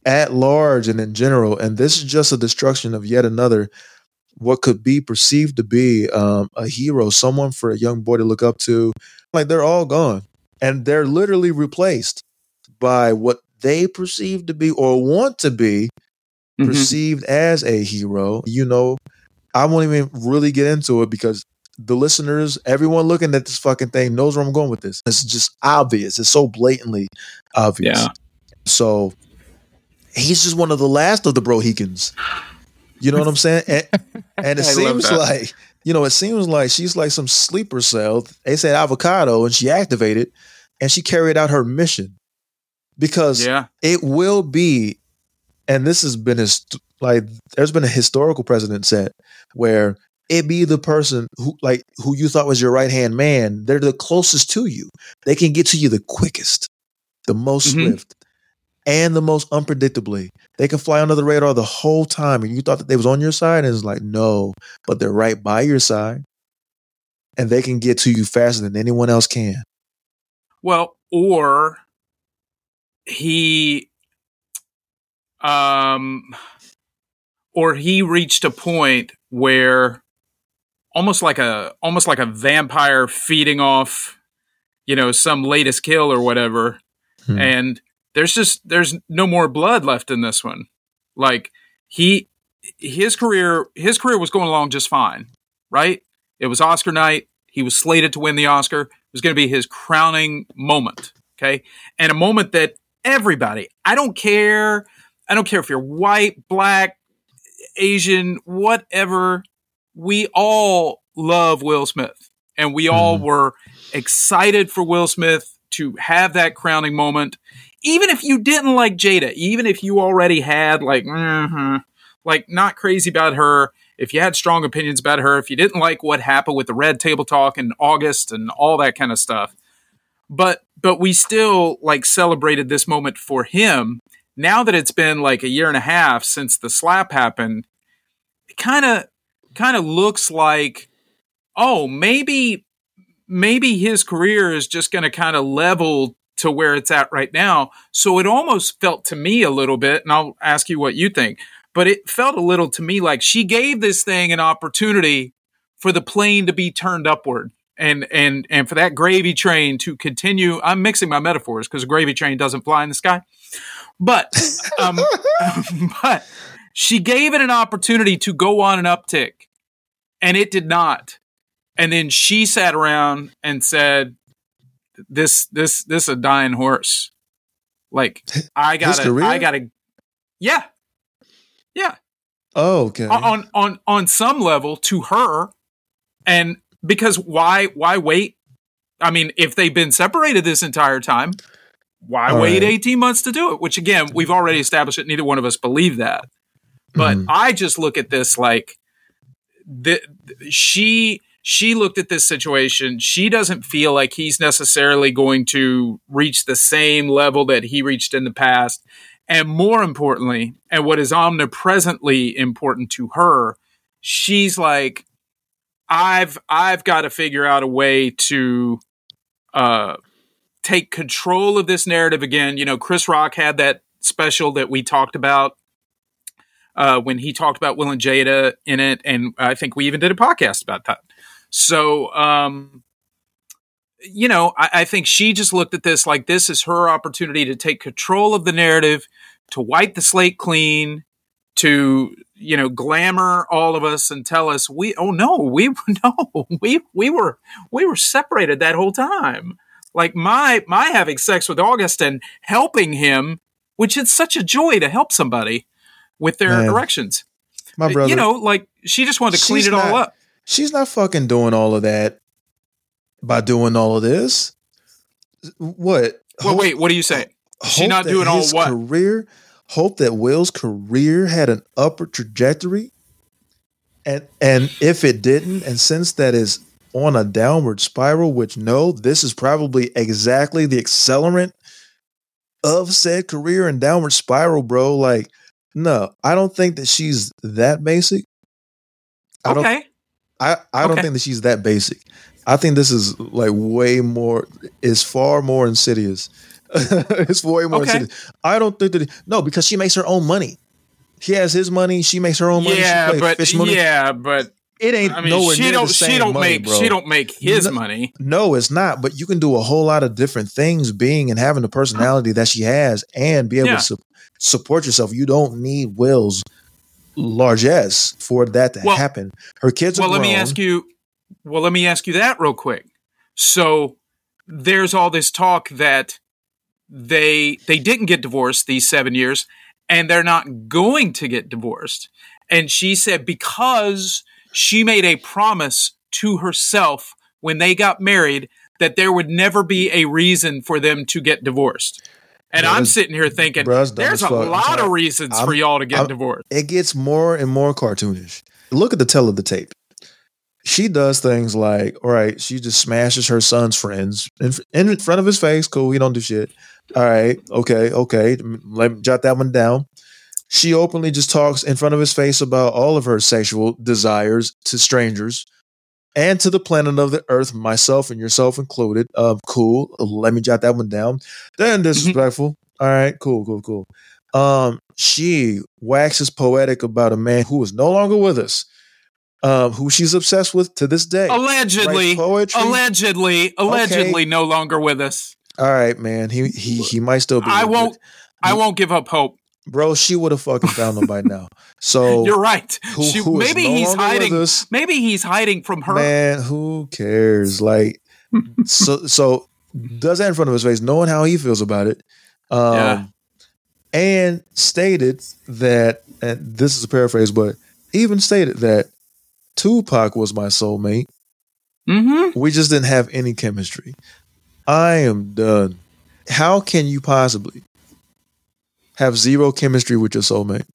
at large and in general. And this is just a destruction of yet another what could be perceived to be um, a hero, someone for a young boy to look up to. Like they're all gone, and they're literally replaced by what they perceive to be or want to be Mhm. perceived as a hero. You know, I won't even really get into it because the listeners, everyone looking at this fucking thing knows where I'm going with this. It's just obvious. It's so blatantly obvious. Yeah. So he's just one of the last of the Brohicans. You know what I'm saying? And, and it seems like, you know, it seems like she's like some sleeper cell. They said avocado and she activated and she carried out her mission because Yeah. it will be, and this has been his like there's been a historical precedent set where it be the person who like who you thought was your right hand man. They're the closest to you. They can get to you the quickest, the most Mhm. swift, and the most unpredictably. They can fly under the radar the whole time, and you thought that they was on your side, and it's like no, but they're right by your side, and they can get to you faster than anyone else can. Well, or he um or he reached a point where almost like a almost like a vampire feeding off you know some latest kill or whatever. Hmm. and there's just there's no more blood left in this one. Like he his career his career was going along just fine right? It was oscar night. He was slated to win the oscar. It was going to be his crowning moment okay? And a moment that everybody. I don't care. I don't care if you're white black asian whatever. We all love will smith. And we all Mhm. were excited for will smith to have that crowning moment. Even if you didn't like jada even if you already had like mhm, like not crazy about her if you had strong opinions about her if you didn't like what happened with the red table talk in august and all that kind of stuff but but we still like celebrated this moment for him now that it's been like a year and a half since the slap happened it kind of kind of looks like oh maybe maybe his career is just going to kind of level to where it's at right now. So it almost felt to me a little bit, and I'll ask you what you think, but it felt a little to me like she gave this thing an opportunity for the plane to be turned upward and and and for that gravy train to continue. I'm mixing my metaphors because a gravy train doesn't fly in the sky, but um, but she gave it an opportunity to go on an uptick, and it did not. And then she sat around and said, "This this this is a dying horse. Like I gotta? I gotta yeah yeah Oh, okay. on on on some level to her and because why why wait? I mean if they've been separated this entire time why All wait right. 18 months to do it? Which again we've already established that neither one of us believe that. But Mhm. i just look at this like the, she she looked at this situation. She doesn't feel like he's necessarily going to reach the same level that he reached in the past. And more importantly and what is omnipresently important to her she's like i've i've got to figure out a way to uh take control of this narrative again you know chris rock had that special that we talked about uh, when he talked about Will and Jada in it, and I think we even did a podcast about that. So, um, you know, I, I think she just looked at this like this is her opportunity to take control of the narrative, to wipe the slate clean, to you know, glamour all of us and tell us we oh no, we no, we we were we were separated that whole time. Like my my having sex with August and helping him, which is such a joy to help somebody with their Man, erections. My brother. You know, like she just wanted to clean it all up. she's not fucking doing all of that by doing all of this. What? Well, Hope- wait, what do you say? She not doing all what? Career. Hope that Will's career had an upward trajectory, and and if it didn't, and since that is on a downward spiral, which no, this is probably exactly the accelerant of said career and downward spiral, bro. Like, no, I don't think that she's that basic. I don't Okay. I, I don't think that she's that basic. I think this is like way more is far more insidious. it's way more Okay. I don't think that no, because she makes her own money. He has his money, she makes her own money. Yeah, she but fish money. yeah, but It ain't I mean, nowhere she near don't the same she don't money, make bro. she don't make his No- money. No, it's not. But you can do a whole lot of different things, being and having the personality that she has, and be able Yeah. to su- support yourself. You don't need Will's largesse for that to Well- happen. Her kids are Well, let me ask you. Well, let me ask you that real quick. So there's all this talk that they they didn't get divorced these seven years, and they're not going to get divorced. And she said because she made a promise to herself when they got married that there would never be a reason for them to get divorced. And Bruh, I'm sitting here thinking, dumb there's a. Lot of reasons for I'm- y'all to get I'm- divorced. it gets more and more cartoonish. Look at the tell of the tape. She does things like, all right, she just smashes her son's friends in, in front of his face. Cool, he don't do shit. All right, okay, okay. Let me jot that one down. She openly just talks in front of his face about all of her sexual desires to strangers and to the planet of the earth, myself and yourself included. Um, cool. Let me jot that one down. Then disrespectful. All right, cool, cool, cool. Um, she waxes poetic about a man who is no longer with us, um, who she's obsessed with to this day. Allegedly, allegedly, allegedly, no longer with us. All right, man. He he he might still be. I won't. it. I won't give up hope. bro. She would have fucking found him by now. So You're right. who- She- who maybe no he's hiding. us? Maybe he's hiding from her. man, who cares? Like, so so does that in front of his face, knowing how he feels about it. Um, Yeah. and stated that, and this is a paraphrase, but even stated that Tupac was my soulmate. Mm-hmm. We just didn't have any chemistry. I am done. How can you possibly have zero chemistry with your soulmate?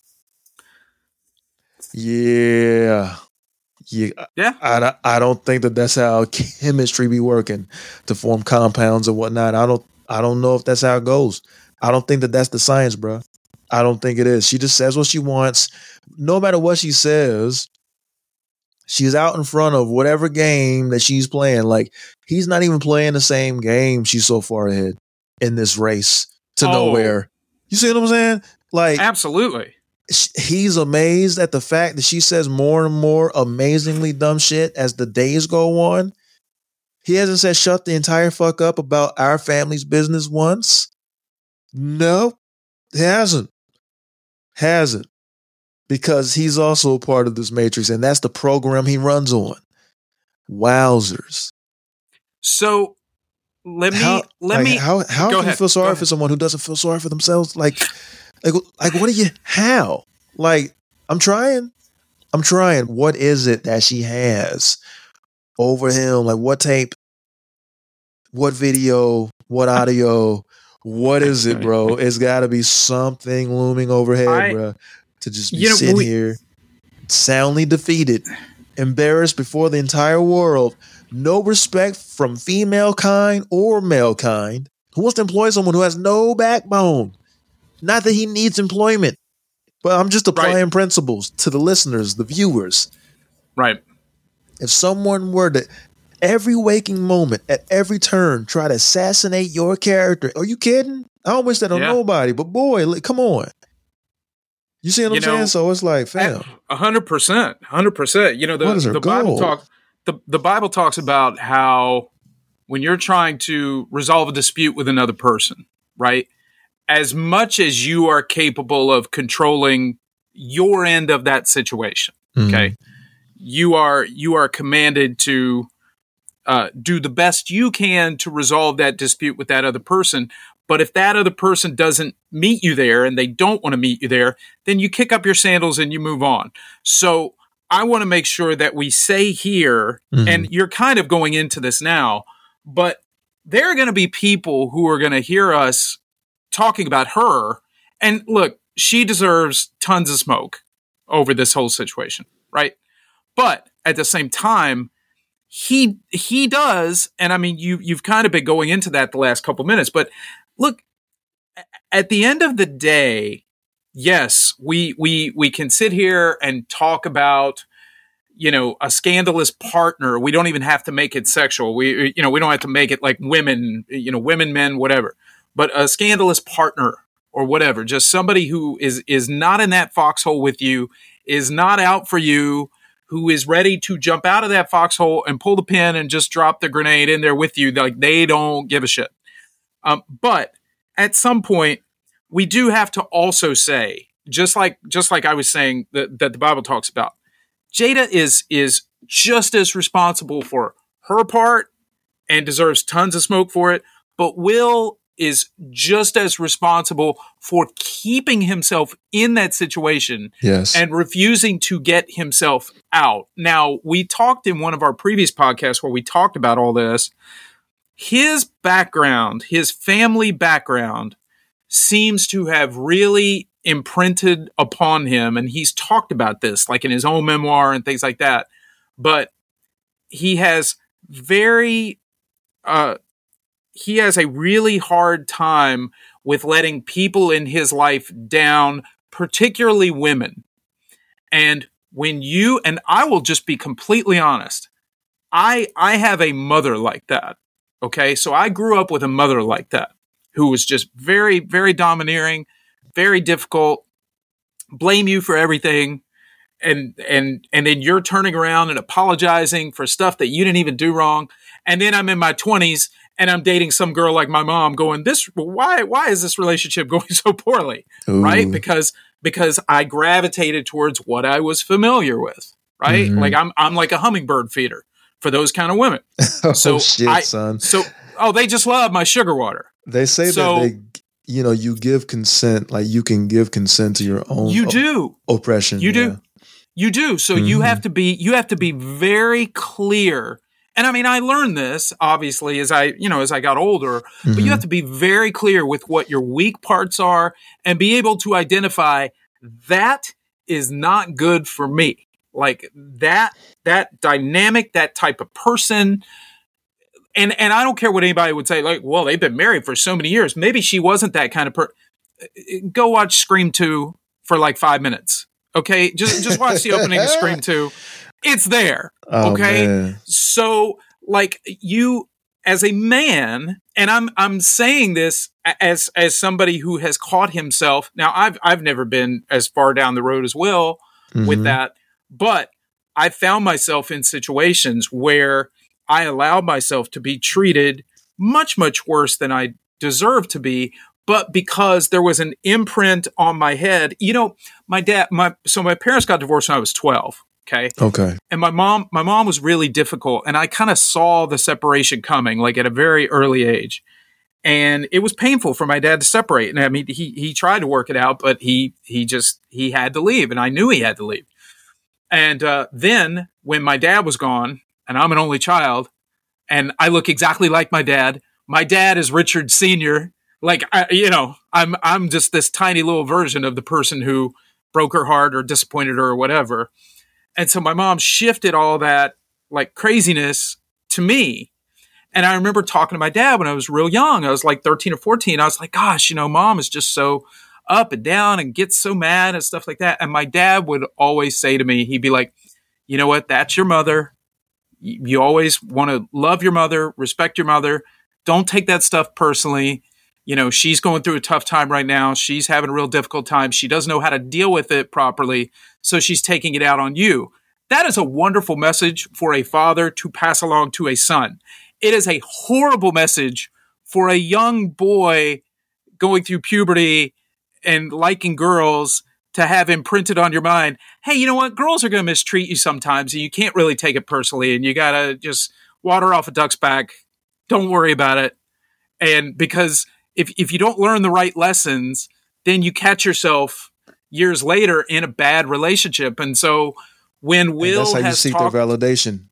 Yeah. Yeah. Yeah. I, don't- I don't think that that's how chemistry be working to form compounds and whatnot. I don't I don't know if that's how it goes. I don't think that that's the science, bro. I don't think it is. She just says what she wants. No matter what she says, She's out in front of whatever game that she's playing. Like he's not even playing the same game. She's so far ahead in this race to Oh. nowhere. You see what I'm saying? Like Absolutely. he's amazed at the fact that she says more and more amazingly dumb shit as the days go on. He hasn't said shut the entire fuck up about our family's business once. No, he hasn't. Hasn't. Because he's also a part of this matrix, and that's the program he runs on. Wowzers. So let me how, let like, me how how go can you feel sorry for someone who doesn't feel sorry for themselves? Like, like, like, what are you? How? Like, I'm trying. I'm trying. What is it that she has over him? Like, what tape? What video? What audio? What is it, bro? It's got to be something looming overhead, I- bro. To just be You know, sitting we- here, soundly defeated, embarrassed before the entire world, no respect from female kind or male kind, who wants to employ someone who has no backbone. Not that he needs employment, but I'm just applying principles to the listeners, the viewers. right. If someone were to every waking moment, at every turn, try to assassinate your character, are you kidding? I don't wish that on Yeah. nobody, but boy, come on. You see what You I'm saying? So it's like, fam, A hundred percent, hundred percent. You know, the, the Bible goal? talk the, the Bible talks about how when you're trying to resolve a dispute with another person, right? As much as you are capable of controlling your end of that situation, Mm-hmm. okay, you are you are commanded to uh, do the best you can to resolve that dispute with that other person. But if that other person doesn't meet you there and they don't want to meet you there, then you kick up your sandals and you move on. So I want to make sure that we say here, Mhm. and you're kind of going into this now, but there are going to be people who are going to hear us talking about her. And look, she deserves tons of smoke over this whole situation, right? But at the same time, he he does, and I mean you you've kind of been going into that the last couple minutes, but look, at the end of the day, yes, we we we can sit here and talk about you know a scandalous partner. We don't even have to make it sexual. We you know we don't have to make it like women, you know, women, men, whatever. But a scandalous partner or whatever, just somebody who is is not in that foxhole with you, is not out for you, who is ready to jump out of that foxhole and pull the pin and just drop the grenade in there with you. Like they don't give a shit. Um, but at some point, we do have to also say, just like just like I was saying that, that the Bible talks about, Jada is is just as responsible for her part and deserves tons of smoke for it. But Will is just as responsible for keeping himself in that situation yes. and refusing to get himself out. Now, we talked in one of our previous podcasts where we talked about all this. His background, his family background, seems to have really imprinted upon him. And he's talked about this, like in his own memoir and things like that. But he has very, uh, he has a really hard time with letting people in his life down, particularly women. And when you and I will just be completely honest, I I have a mother like that. Okay? So I grew up with a mother like that who was just very very domineering, very difficult, blame you for everything and and and then you're turning around and apologizing for stuff that you didn't even do wrong. And then I'm in my 20s and I'm dating some girl like my mom going this why why is this relationship going so poorly? right because because i gravitated towards what i was familiar with right Mhm. like i'm i'm like a hummingbird feeder for those kind of women oh so shit, I- son. so oh they just love my sugar water They say So- that they, you know, you give consent, like you can give consent to your own you o- do oppression. You do. you do so you Mhm. have to be you have to be very clear and i mean i learned this obviously as i you know as i got older but Mhm. you have to be very clear with what your weak parts are and be able to identify that is not good for me like that that dynamic that type of person and and i don't care what anybody would say like well they've been married for so many years maybe she wasn't that kind of person go watch scream 2 for like five minutes okay just just watch the opening of scream 2 It's there. Oh, Okay. man. So like you as a man, and I'm I'm saying this as as somebody who has caught himself. Now I've I've never been as far down the road as Will with Mhm. that, but I found myself in situations where I allowed myself to be treated much much worse than I deserved to be. But because there was an imprint on my head, you know, my dad, my so my parents got divorced when I was twelve. Okay, Okay. and my mom my mom was really difficult and i kind of saw the separation coming like at a very early age and it was painful for my dad to separate and i mean he he tried to work it out but he he just he had to leave and i knew he had to leave and uh, then when my dad was gone and i'm an only child and i look exactly like my dad my dad is richard senior like I, you know i'm i'm just this tiny little version of the person who broke her heart or disappointed her or whatever and so my mom shifted all that like craziness to me. And I remember talking to my dad when I was real young. I was like 13 or 14. I was like, gosh, you know, mom is just so up and down and gets so mad and stuff like that. And my dad would always say to me, he'd be like, you know what? That's your mother. You always want to love your mother, respect your mother. Don't take that stuff personally. You know, she's going through a tough time right now. She's having a real difficult time. She doesn't know how to deal with it properly. So she's taking it out on you. That is a wonderful message for a father to pass along to a son. It is a horrible message for a young boy going through puberty and liking girls to have imprinted on your mind. Hey, you know what? Girls are going to mistreat you sometimes and you can't really take it personally and you got to just water off a duck's back. Don't worry about it. And because if, if you don't learn the right lessons, then you catch yourself years later in a bad relationship. And so when And Will that's how you has seek talked, their validation.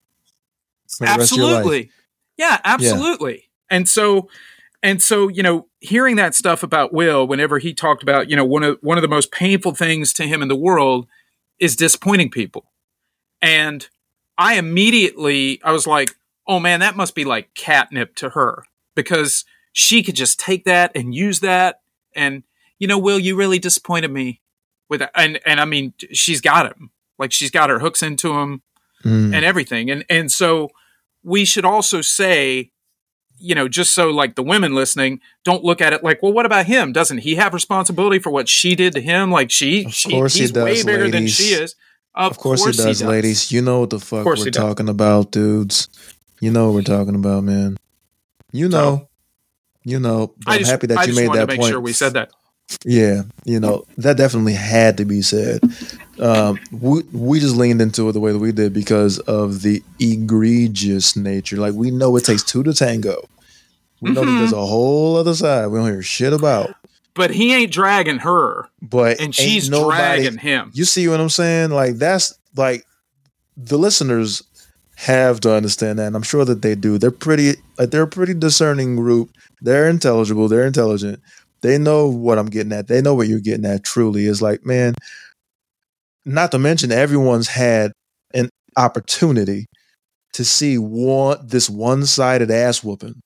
for the rest of your life. absolutely, yeah, absolutely. And so, and so, you know, hearing that stuff about Will, whenever he talked about, you know, one of one of the most painful things to him in the world is disappointing people, and I immediately I was like, oh man, that must be like catnip to her because she could just take that and use that, and you know, Will, you really disappointed me with that, and and I mean, she's got him, like she's got her hooks into him Mm. and everything. And and so we should also say, you know, just so like the women listening don't look at it like, well, what about him? Doesn't he have responsibility for what she did to him? Like she, Of she course he he's way does, bigger than ladies. she is. Of, Of course, he, does, ladies. You know what the fuck we're he does. talking about, dudes. You know what we're talking about, man. You know. You know. I'm just, happy that I you just made wanted that to make point. sure we said that. Yeah, you know that definitely had to be said. Um, we we just leaned into it the way that we did because of the egregious nature. Like we know it takes two to tango. We know that Mhm. there's a whole other side we don't hear shit about. But he ain't dragging her, But and she's nobody- dragging him. You see what I'm saying? Like that's like the listeners have to understand that, and I'm sure that they do. They're pretty like they're a pretty discerning group. They're intelligible. They're intelligent. They know what I'm getting at. They know what you're getting at. Truly, is like man. Not to mention, everyone's had an opportunity to see one this one sided ass whooping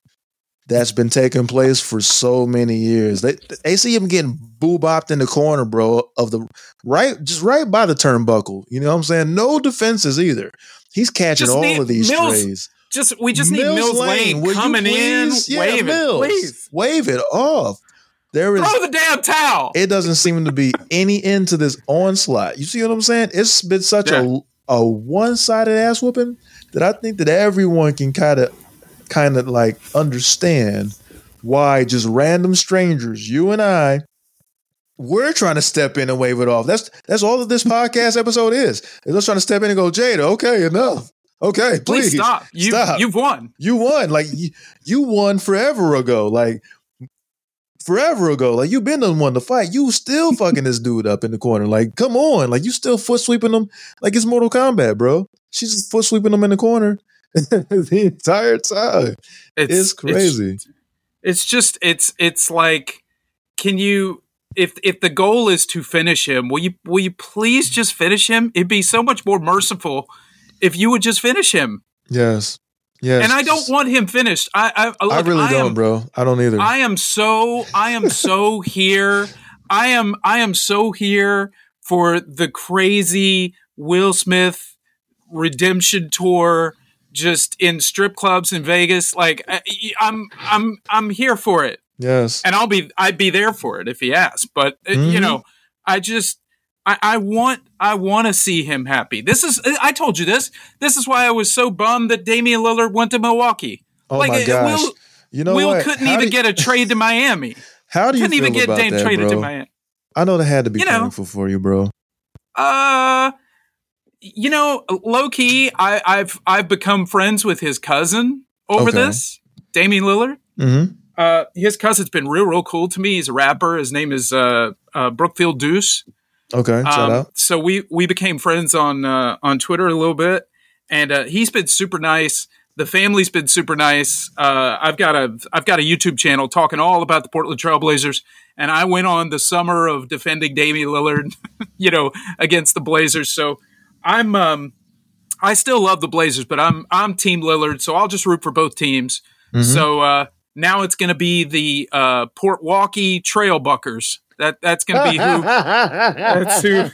that's been taking place for so many years. They they see him getting boo bopped in the corner, bro, of the right just right by the turnbuckle. You know what I'm saying? No defenses either. He's catching Just all need- of these Mills- strays. Just we just need Mills Lane, you coming in. Yeah, waving, Mills, please wave it off. There is throw the damn towel. it doesn't seem to be any end to this onslaught. You see what I'm saying? It's been such a a one sided ass whooping that I think that everyone can kind of kind of like understand why just random strangers, you and I, we're trying to step in and wave it off. That's that's all that this podcast episode is. Is us trying to step in and go, Jada, okay, enough. Okay, please, please, stop. You stop. you've won. you won. Like you, you won forever ago. Like forever ago. Like you've been the one to fight. You still fucking this dude up in the corner. Like, come on. Like you still foot sweeping him like it's Mortal Kombat, bro. She's just foot sweeping him in the corner the entire time. It's, crazy. it's just it's it's like can you if if the goal is to finish him will you will you please just finish him it'd be so much more merciful if you would just finish him yes. Yes. and i don't want him finished i i, I really I don't, am, bro. I don't either. i am so i am so here i am i am so here for the crazy will smith redemption tour just in strip clubs in Vegas. Like I, I'm I'm I'm here for it. Yes. And I'll be I'd be there for it if he asked. But uh, you Mhm. know, I just I, I want I want to see him happy. This is I told you this. This is why I was so bummed that Damian Lillard went to Milwaukee. Oh like, my gosh. Will- you know Will what? couldn't How even do- get a trade to Miami. How do you Couldn't even get Dame that, traded bro? to Miami. I know that had to be You know. painful for you, bro. Uh, you know, low key, I, I've I've become friends with his cousin over Okay. this, Damian Lillard. Mm-hmm. Uh, his cousin's been real, real cool to me. He's a rapper. His name is uh, uh, Brookfield Deuce. Okay, shout Um, out. So we we became friends on uh, on Twitter a little bit, and uh, he's been super nice. The family's been super nice. Uh, I've got a I've got a YouTube channel talking all about the Portland Trailblazers, and I went on the summer of defending Damian Lillard, you know, against the Blazers. So I'm um I still love the Blazers, but I'm I'm Team Lillard, so I'll just root for both teams. Mhm. So uh, now it's going to be the uh, Port Waukee Trailbuckers. That that's going to be who that's who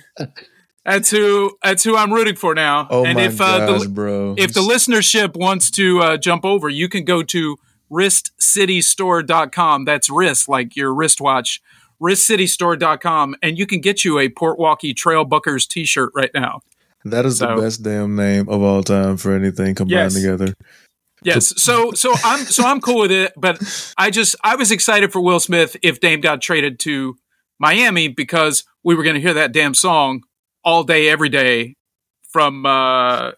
that's who that's who I'm rooting for now. Oh and my if uh, gosh, the bro. if the listenership wants to uh, jump over, you can go to wristcitystore.com. That's wrist like your wristwatch. wristcitystore.com and you can get you a Port Waukee Trailbuckers t-shirt right now. that is so- the best damn name of all time for anything combined Yes. together. Yes. So so I'm so I'm cool with it, but I just I was excited for Will Smith if Dame got traded to Miami because we were going to hear that damn song all day every day from uh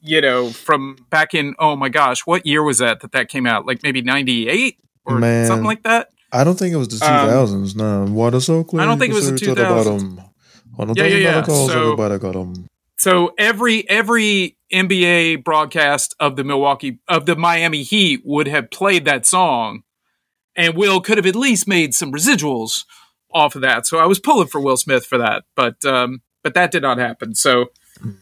you know from back in oh my gosh, what year was that that that came out? Like maybe 98 or Man. something like that. I don't think it was the Um, 2000s. no, water so clean. I don't think it was the you can say it's all 2000s. about 'em. I don't Yeah, think yeah, yeah. So- everybody got 'em. So every every NBA broadcast of the Milwaukee of the Miami Heat would have played that song, and Will could have at least made some residuals off of that. So I was pulling for Will Smith for that, but um, but that did not happen. So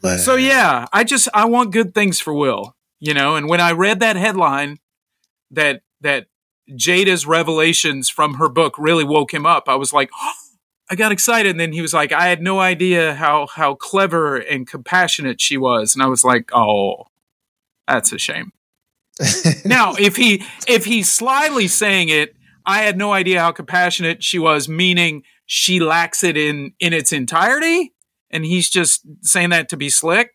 Man. so yeah, I just I want good things for Will, you know. And when I read that headline that that Jada's revelations from her book really woke him up, I was like, I got excited. And then he was like, I had no idea how how clever and compassionate she was, and I was like, oh, that's a shame. now, if he if he's slyly saying it, I had no idea how compassionate she was, meaning she lacks it in in its entirety, and he's just saying that to be slick.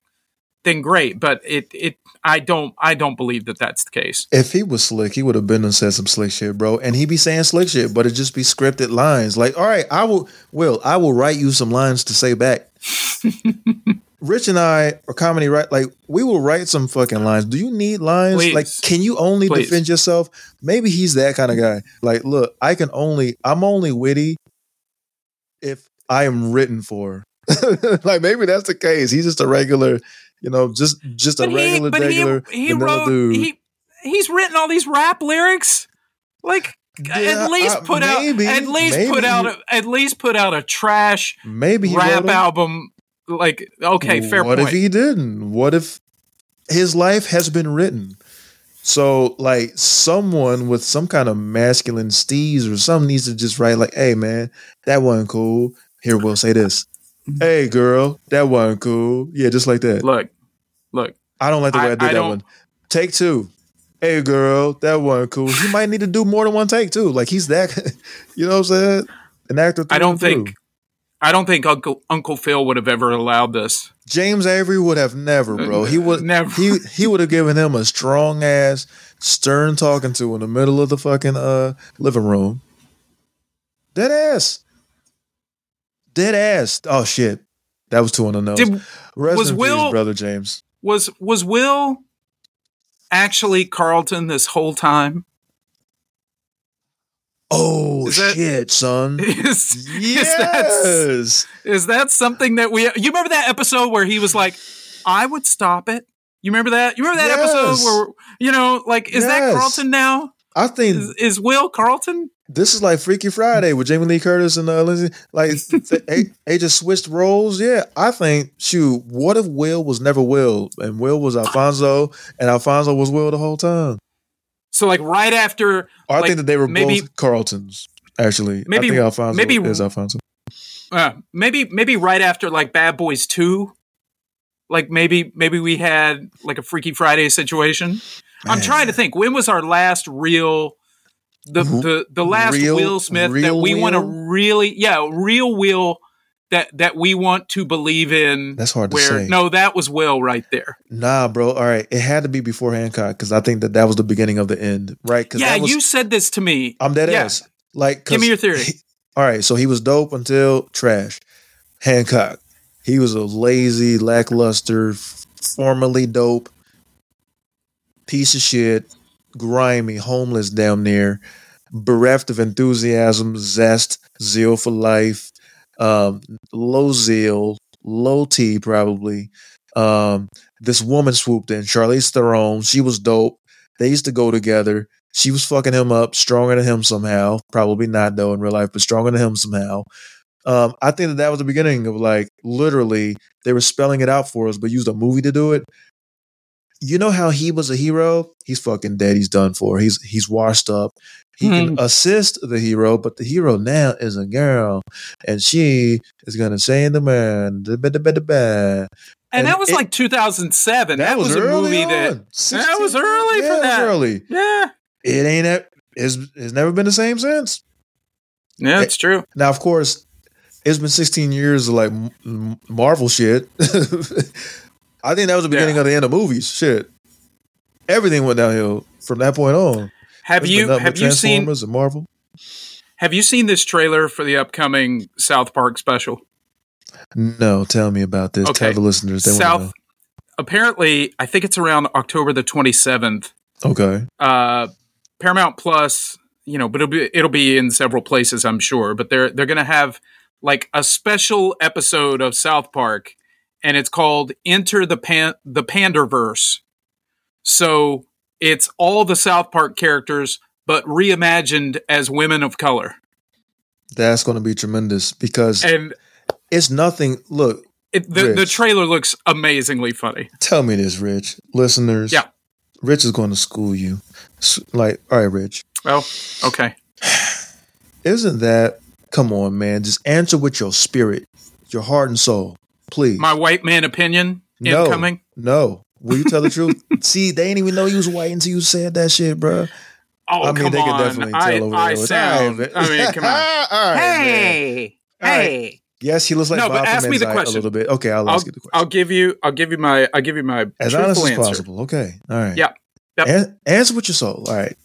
Then great, but it it I don't I don't believe that that's the case. If he was slick, he would have been and said some slick shit, bro. And he be saying slick shit, but it just be scripted lines. Like, all right, I will, Will, I will write you some lines to say back. Rich and I are comedy right. Like, we will write some fucking lines. Do you need lines? Please. Like, can you only Please. defend yourself? Maybe he's that kind of guy. Like, look, I can only, I'm only witty if I am written for. like, maybe that's the case. He's just a regular, you know, just just a But he regular, but regular he he wrote dude. he he's written all these rap lyrics. Like Yeah, at least uh, put maybe, out at least put out a, at least put out a trash Maybe he rap album. Like okay, fair point. what point. if he didn't? What if his life has been written? So, like, someone with some kind of masculine steez or something needs to just write, like, hey, man, that wasn't cool. Here, we'll say this. Hey, girl, that wasn't cool. Yeah, just like that. look, look. I don't like the way I, I- did I that one. Take two. Hey, girl, that wasn't cool. He might need to do more than one take, too. Like, he's that, you know what I'm saying? An actor. I don't think. through. I don't think Uncle Uncle Phil would have ever allowed this. James Avery would have never, bro. He would Never. He he would have given him a strong ass, stern talking to in the middle of the fucking uh living room. Dead ass. Dead ass. Oh shit, that was two on the nose. Did, Rest was in peace, Will- brother James? was was Will actually Carlton this whole time? Oh Is that- shit, son. Is, is that Yes. Is that something that we? You remember that episode where he was like, "I would stop it." You remember that? You remember that Yes. episode where you know, like, is that Carlton now? I think Is, is Will Carlton? This is like Freaky Friday with Jamie Lee Curtis and uh, Lindsay. Like they, they just switched roles. Yeah, I think. Shoot, what if Will was never Will and Will was Alfonso and Alfonso was Will the whole time? So like right after, Or I Like, think that they were maybe- both Carltons. Actually, Maybe- I think Alfonso maybe- is Alfonso. uh, maybe maybe right after like Bad Boys Two. Like maybe maybe we had like a Freaky Friday situation. I'm trying to think. When was our last real the the, the last real- Will Smith that we want to really yeah real Will that that we want to believe in. That's hard to where say. no, that was Will right there. Nah, bro. All right, it had to be before Hancock because I think that that was the beginning of the end, right? Yeah, was, you said this to me. I'm dead yeah. ass. Like, Give me your theory. he- all right, so he was dope until trash. Hancock, he was a lazy, lackluster, formerly dope piece of shit, grimy, homeless down there, bereft of enthusiasm, zest, zeal for life, um, low zeal, low T probably. Um, this woman swooped in, Charlize Theron. She was dope. They used to go together. She was fucking him up, stronger than him somehow. Probably not though in real life, but stronger than him somehow. Um, I think that that was the beginning of like literally they were spelling it out for us, but used a movie to do it. You know how he was a hero? He's fucking dead. He's done for. He's he's washed up. He can hmm. assist the hero, but the hero now is a girl, and she is gonna say the man. And, And that was it- like 2007. That, was, a early movie that on. that was early yeah, for it was that. early. yeah, It ain't. a- It's, it's never been the same since. yeah, eh, it's true. Now, of course, it's been 16 years of like Marvel shit. I think that was the beginning Yeah. of the end of movies. Shit, everything went downhill from that point on. Have There's you have you seen and Marvel? have you seen this trailer for the upcoming South Park special? No, tell me about this. Okay. Tell the listeners. They South apparently, I think it's around October the 27th. Okay. Uh, Paramount Plus, you know, but it'll be it'll be in several places, I'm sure. But they're they're gonna have like a special episode of South Park, and it's called Enter the Pan the Panderverse. So it's all the South Park characters, but reimagined as women of color. That's going to be tremendous because And it's nothing. Look, it, the the trailer looks amazingly funny. tell me this, Rich. Listeners. Yeah. Rich is going to school you. Like, all right, Rich. Well, okay. Isn't that? Come on, man. Just answer with your spirit, your heart and soul, please. My white man opinion no, incoming. No. Will you tell the truth? See, they didn't even know you was white until you said that shit, bro. Oh, I mean, come they on. can definitely I, tell over I there. sound. All right, I mean, come on. All right, man. hey, All right. hey. Yes, he looks like No, but Bob ask from me the question. a little bit. Okay, I'll I'll, ask you the question. I'll give you. I'll give you my. I'll give you my as truthful honest as answer. possible. Okay. All right. Yep. Yep. An- answer with your soul. All right.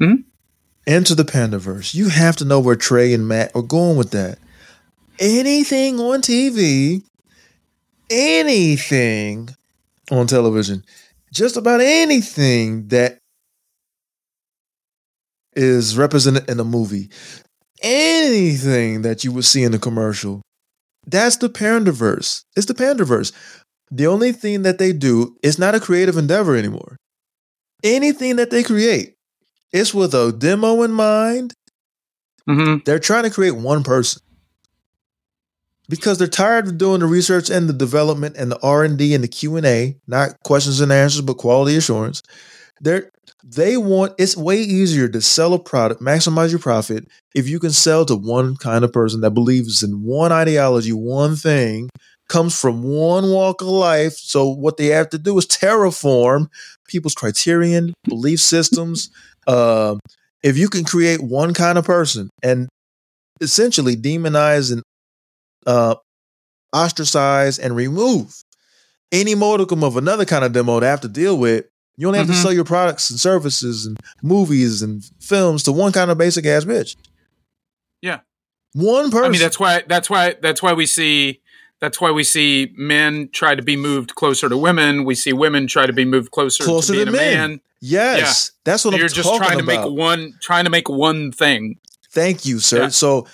Mhm. Enter the Panderverse. You have to know where Trey and Matt are going with that. Anything on TV, anything on television, just about anything that is represented in a movie, anything that you would see in a commercial, that's the Panderverse. It's the Panderverse. The only thing that they do is not a creative endeavor anymore. Anything that they create, it's with a demo in mind. Mhm. They're trying to create one person because they're tired of doing the research and the development and the R and the Q and A, not questions and answers, but quality assurance. They're they want it's way easier to sell a product, maximize your profit if you can sell to one kind of person that believes in one ideology, one thing, comes from one walk of life. So what they have to do is terraform people's criterion, belief systems. Um, if you can create one kind of person and essentially demonize and uh, ostracize and remove any modicum of another kind of demo to have to deal with, you only have Mhm. to sell your products and services and movies and films to one kind of basic ass bitch. Yeah. One person. I mean, that's why. That's why. That's why we see. That's why we see men try to be moved closer to women. We see women try to be moved closer, Closer to to men. man. yes, that's what You're I'm just talking trying to make one. Trying to make one thing. Thank you, sir. Yeah. So,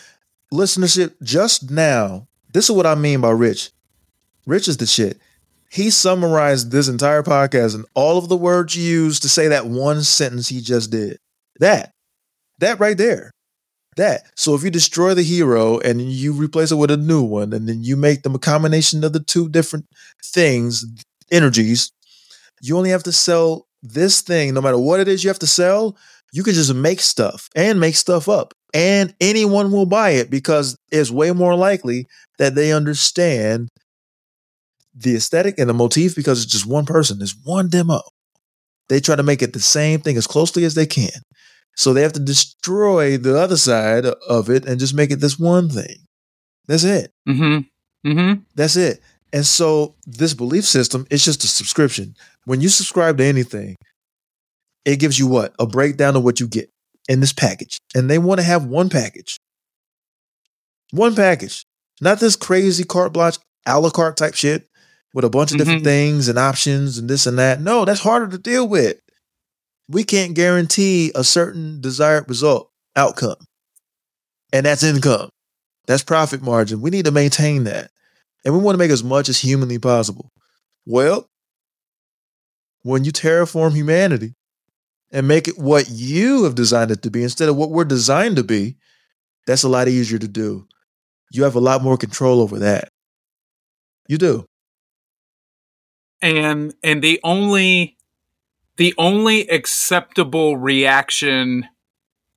listenership, just now, this is what I mean by Rich. Rich is the shit. He summarized this entire podcast and all of the words you used to say that one sentence he just did. That, that right there. That. So if you destroy the hero and you replace it with a new one, and then you make them a combination of the two different things, energies, you only have to sell this thing, no matter what it is you have to sell, you can just make stuff and make stuff up and anyone will buy it because it's way more likely that they understand the aesthetic and the motif because it's just one person, it's one demo. They try to make it the same thing as closely as they can. So they have to destroy the other side of it and just make it this one thing. That's it. Mm-hmm. Mm-hmm. That's it. And so this belief system is just a subscription. When you subscribe to anything, it gives you what? A breakdown of what you get in this package. And they want to have one package. One package. Not this crazy carte blanche a la carte type shit with a bunch of different Mhm. things and options and this and that. No, that's harder to deal with. We can't guarantee a certain desired result, outcome. And that's income. That's profit margin. We need to maintain that. And we want to make as much as humanly possible. Well, when you terraform humanity and make it what you have designed it to be instead of what we're designed to be, that's a lot easier to do. You have a lot more control over that. You do. and and the only the only acceptable reaction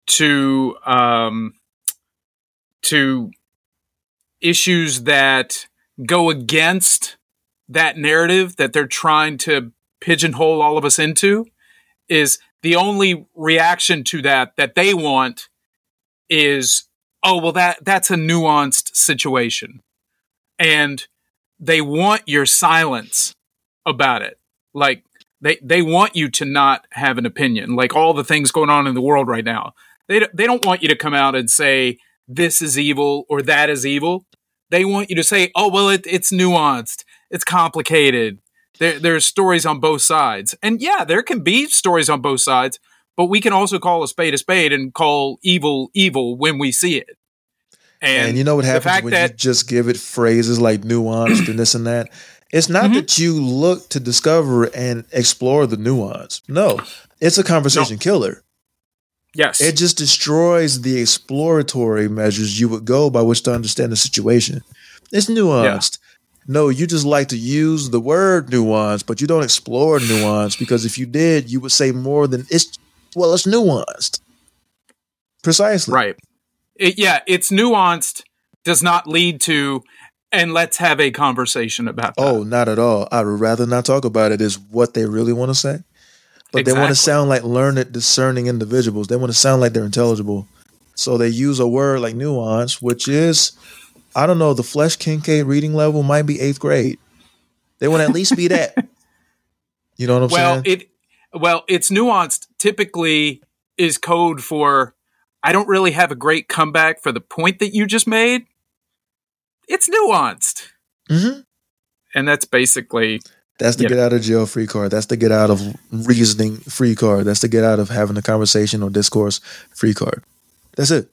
to um to issues that go against that narrative that they're trying to pigeonhole all of us into is the only reaction to that that they want is oh well that that's a nuanced situation and they want your silence about it. Like they they want you to not have an opinion. Like all the things going on in the world right now. They they don't want you to come out and say this is evil or that is evil. They want you to say, "Oh, well it, it's nuanced. It's complicated. There there's stories on both sides." And yeah, there can be stories on both sides, but we can also call a spade a spade and call evil evil when we see it. And, you know what happens when you just give it phrases like nuanced and this and that? It's not Mhm. that you look to discover and explore the nuance. No, it's a conversation killer. yes, It just destroys the exploratory measures you would go by which to understand the situation. It's nuanced. No, you just like to use the word nuance, but you don't explore nuance because if you did, you would say more than it's well, it's nuanced. Precisely. Right. It, yeah, it's nuanced, does not lead to, and let's have a conversation about that. Oh, not at all. I would rather not talk about it. Is what they really want to say. But they want to sound like learned, discerning individuals. They want to sound like they're intelligible. So they use a word like nuance, which is, I don't know, the Flesch-Kincaid reading level might be eighth grade. They want to at least be that. You know what I'm saying? well, saying? it well, it's nuanced. Typically, is code for I don't really have a great comeback for the point that you just made. It's nuanced, hmm and that's basically That's the get out of jail free card. That's the get out of reasoning free card. That's the get out of having a conversation or discourse free card. That's it.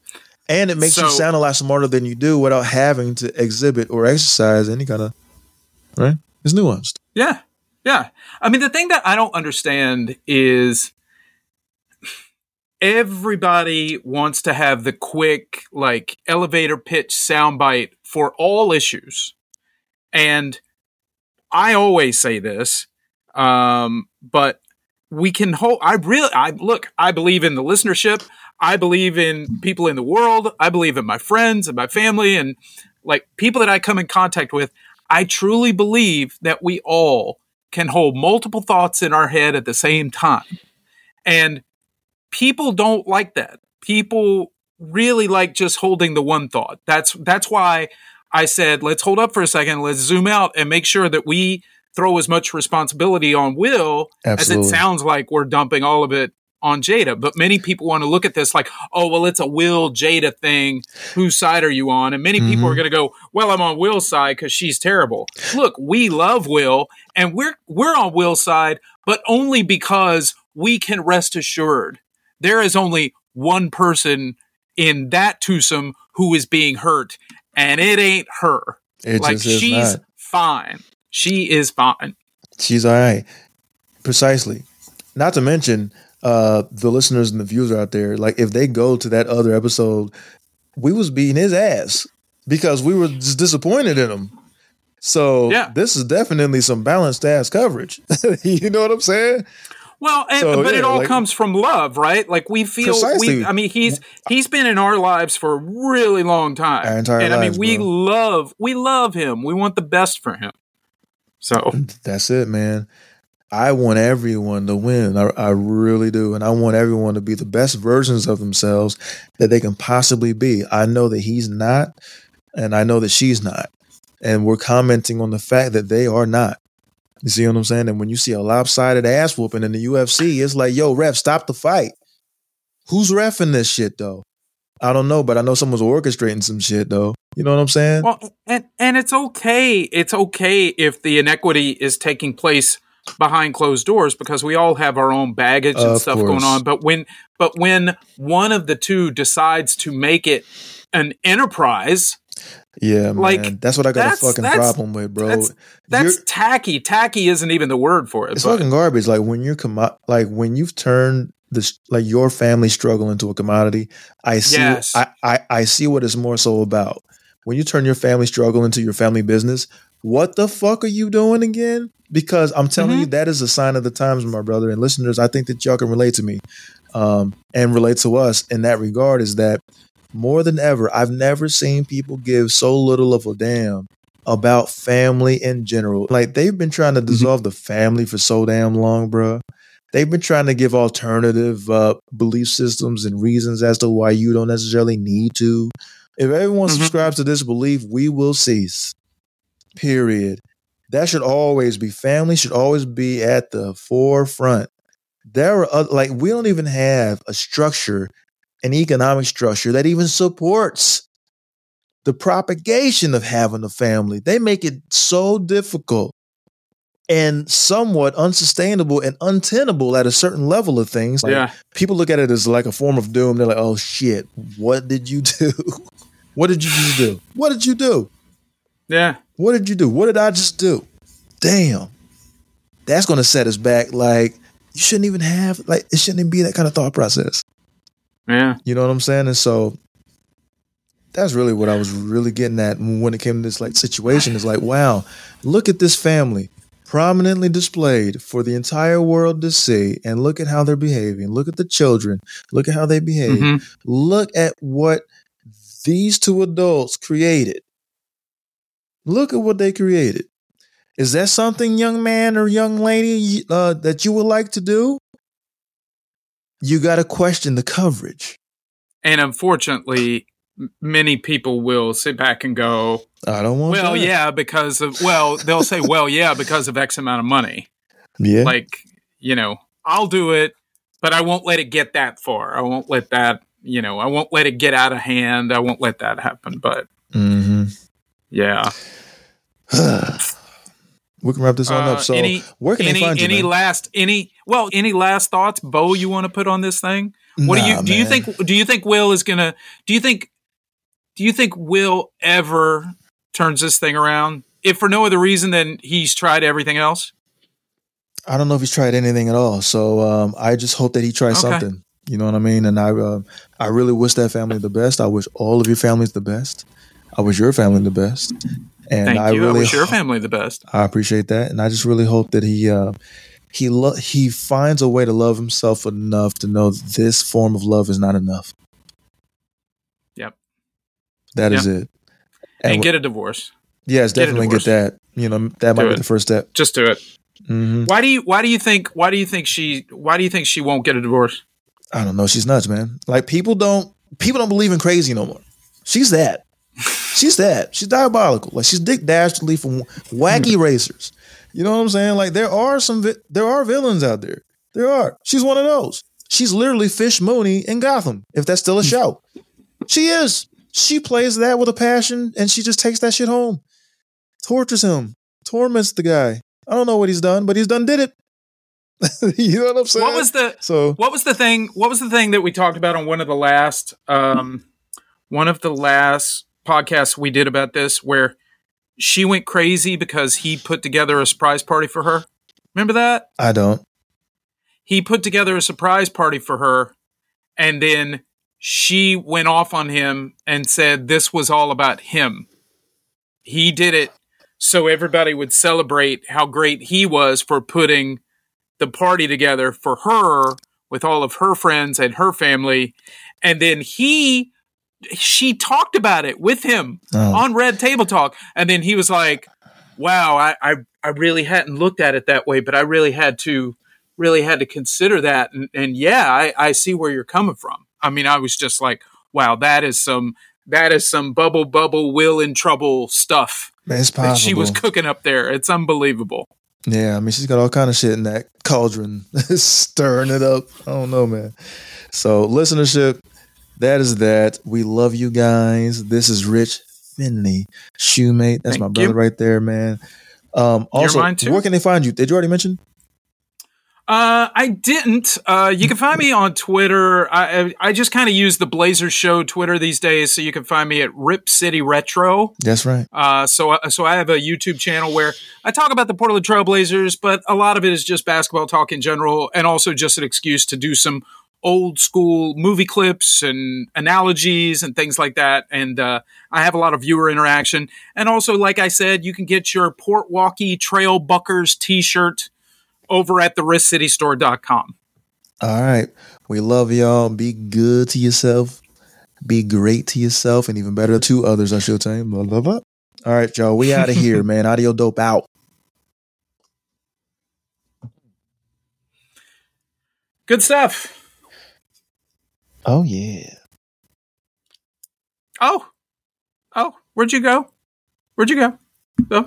And it makes you sound a lot smarter than you do without having to exhibit or exercise any kind of right. It's nuanced. Yeah. Yeah. I mean, the thing that I don't understand is everybody wants to have the quick, like, elevator pitch soundbite for all issues. And I always say this, um, but we can hold, I really, I look, I believe in the listenership. I believe in people in the world. I believe in my friends and my family and like people that I come in contact with. I truly believe that we all can hold multiple thoughts in our head at the same time. And people don't like that. People really like just holding the one thought. That's that's why I said let's hold up for a second, let's zoom out and make sure that we throw as much responsibility on Will Absolutely. as it sounds like we're dumping all of it on Jada. But many people want to look at this like, oh, well, it's a Will Jada thing. Whose side are you on? And many people Mhm. are going to go, well, I'm on Will's side because she's terrible. Look, we love Will and we're, we're on Will's side, but only because we can rest assured there is only one person in that twosome who is being hurt and it ain't her. It like she's not. fine. She is fine. She's all right. Precisely. Not to mention uh the listeners and the viewers out there, like if they go to that other episode, we was beating his ass because we were just disappointed in him. So Yeah. this is definitely some balanced ass coverage. you know what I'm saying? Well, and, So, but it all like- comes from love, right? Like we feel. We, I mean, he's he's been in our lives for a really long time, Our entire and I mean, we bro. love we love him. We want the best for him. So That's it, man. I want everyone to win. I, I really do. And I want everyone to be the best versions of themselves that they can possibly be. I know that he's not, and I know that she's not. And we're commenting on the fact that they are not. You see what I'm saying? And when you see a lopsided ass whooping in the UFC, it's like, yo, ref, stop the fight. Who's refing this shit though? I don't know, but I know someone's orchestrating some shit though. You know what I'm saying? Well, and and it's okay. It's okay if the inequity is taking place behind closed doors because we all have our own baggage and Of stuff course. going on. But when but when one of the two decides to make it an enterprise, yeah, man. like, that's what I got a fucking problem with, bro. that's that's tacky. Tacky isn't even the word for it. It's but- fucking garbage. Like when you're com- like when you've turned this like your family struggle into a commodity. I see. Yes. I, I I see what it's more so about. When you turn your family struggle into your family business, what the fuck are you doing again? Because I'm telling Mm-hmm. you, that is a sign of the times, my brother and listeners. I think that y'all can relate to me, um, and relate to us in that regard. Is that more than ever? I've never seen people give so little of a damn about family in general. Like they've been trying to dissolve the family for so damn long, bruh. They've been trying to give alternative uh, belief systems and reasons as to why you don't necessarily need to. If everyone Mhm. subscribes to this belief, we will cease. Period. That should always be family should always be at the forefront. There are other, like we don't even have a structure, an economic structure that even supports the propagation of having a family. They make it so difficult and somewhat unsustainable and untenable at a certain level of things. Like, yeah. people look at it as like a form of doom. They're like, "Oh shit, what did you do? what did you just do? What did you do? Yeah. What did you do? What did I just do? Damn, that's going to set us back. Like you shouldn't even have like it shouldn't even be that kind of thought process. Yeah. You know what I'm saying? And so that's really what I was really getting at when it came to this like situation. Is like, wow, look at this family prominently displayed for the entire world to see, and look at how they're behaving. Look at the children. Look at how they behave. Mhm. Look at what these two adults created. Look at what they created. Is that something, young man or young lady, uh, that you would like to do? You got to question the coverage. And unfortunately, many people will sit back and go, I don't want. "Well, that. yeah, because of well, they'll say, "Well, yeah, because of X amount of money." yeah. Like, you know, I'll do it, but I won't let it get that far. I won't let that, you know, I won't let it get out of hand. I won't let that happen. But hmm yeah, we can wrap this on Uh, up. So, any where can any they find you? any man? last any well any last thoughts, Bo? You want to put on this thing? What do you do? You think do you think Will is gonna? Do you think do you think Will ever turns this thing around? If for no other reason than he's tried everything else. I don't know if he's tried anything at all. So um, I just hope that he tries Okay. something. You know what I mean? And I, uh, I really wish that family the best. I wish all of your families the best. I wish your family the best. And Thank I you. really I wish your family the best. I appreciate that, and I just really hope that he uh, he lo- he finds a way to love himself enough to know this form of love is not enough. Yep. That is it. And, And get a divorce. yes, get definitely get that. You know, that might Do be it. the first step. Just do it. hmm Why do you why do you think why do you think she why do you think she won't get a divorce? I don't know. She's nuts, man. Like people don't people don't believe in crazy no more. She's that. She's that. She's diabolical. Like she's Dick Dastardly from Wacky Racers. You know what I'm saying? Like there are some vi- there are villains out there. There are. She's one of those. She's literally Fish Mooney in Gotham. If that's still a show, she is. She plays that with a passion, and she just takes that shit home. Tortures him, torments the guy. I don't know what he's done, but he's done did it. you know what I'm saying? What was the so? what was the thing what was the thing that we talked about on one of the last um one of the last podcasts we did about this where she went crazy because he put together a surprise party for her? Remember that? I don't. he put together a surprise party for her and then she went off on him and said this was all about him he did it so everybody would celebrate how great he was for putting the party together for her with all of her friends and her family and then he she talked about it with him Oh. on red table talk and then he was like wow, I, I I really hadn't looked at it that way, but I really had to really had to consider that. And, and yeah, I, I see where you're coming from. I mean, I was just like, wow, that is some that is some bubble bubble will in trouble stuff that she was cooking up there. It's unbelievable. Yeah, I mean, she's got all kind of shit in that cauldron, stirring it up. I don't know, man. So, listenership, that is that. We love you guys. This is Rich Finley, shoemate. That's Thank my you. brother right there, man. Um, also, where can they find you? Did you already mention? Uh, I didn't. Uh, you can find me on Twitter. I I, I just kind of use the Blazer Show Twitter these days, so you can find me at Rip City Retro. That's right. Uh, so so I have a YouTube channel where I talk about the Portland Trailblazers, but a lot of it is just basketball talk in general, and also just an excuse to do some old school movie clips and analogies and things like that. And uh, I have a lot of viewer interaction, and also, like I said, you can get your Port Waukee Trail Buckers T-shirt over at the WristCityStore.com. All right. We love y'all. Be good to yourself. Be great to yourself and even better to others, I should say. Blah, blah, blah. All right, y'all. We out of here, man. Audio dope out. Good stuff. Oh, yeah. Oh, oh, where'd you go? Where'd you go? Oh.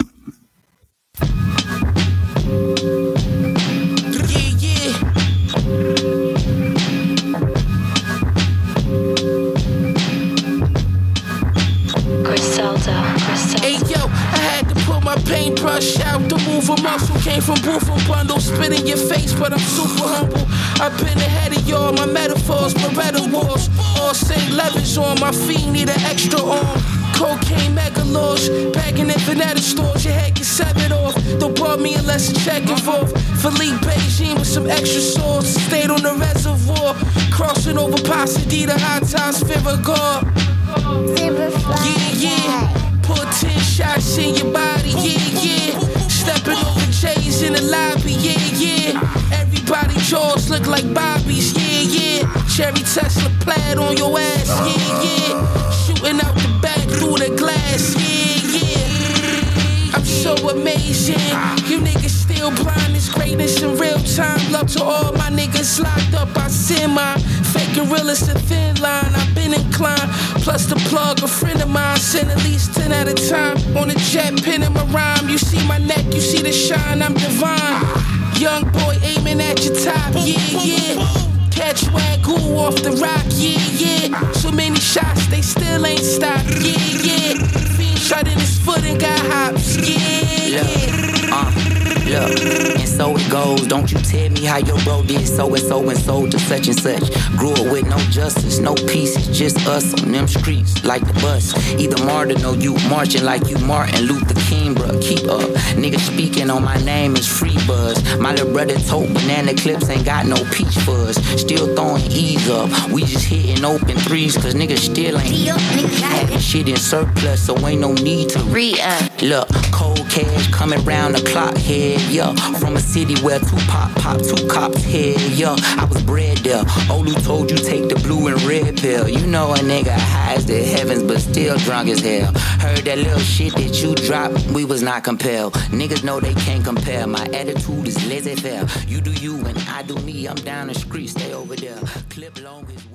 Paintbrush out to move a muscle. Came from Bootham Bundle, spit in your face, but I'm super humble. I've been ahead of y'all, my metaphors, Beretta wars. All St. Levis on my feet, need an extra arm. Cocaine megalores, packing in Vanetta stores, your head gets severed off. Don't bug me unless a check involved. Philippe Beijing with some extra sauce, stayed on the reservoir. Crossing over Pasadena, high times, Fivagor. Yeah, yeah. Put 10 shots in Cherry Tesla plaid on your ass, yeah, yeah. Shooting out the back through the glass, yeah, yeah. I'm so amazing. You niggas still blind. It's greatness in real time. Love to all my niggas locked up. I send my fake gorillas a thin line. I've been inclined. Plus the plug, a friend of mine. Send at least 10 at a time. On a jet, pin in my rhyme. You see my neck, you see the shine. I'm divine. Young boy aiming at your top. Yeah, yeah. Catch wagyu off the rock, yeah, yeah. So many shots, they still ain't stopped, yeah, yeah. Fiend shot in his foot and got hops, yeah, yeah. Look, and so it goes. Don't you tell me how your bro did so and so and so to such and such. Grew up with no justice, no peace, it's just us on them streets like the bus. Either Martin or you marching like you Martin Luther King, bruh. Keep up. Niggas speaking on my name is free buzz. My little brother told banana clips ain't got no peach fuzz. Still throwing E's up. We just hitting open threes, cause niggas still ain't having shit in surplus, so ain't no need to Re-up. Look, cold cash coming round the clock, head, yeah. From a city where two pop, pop, two cops, head, yeah. I was bred there. Olu told you take the blue and red pill. You know a nigga high as the heavens, but still drunk as hell. Heard that little shit that you dropped, we was not compelled. Niggas know they can't compare. My attitude is laissez faire. You do you and I do me. I'm down the street, stay over there. Clip long as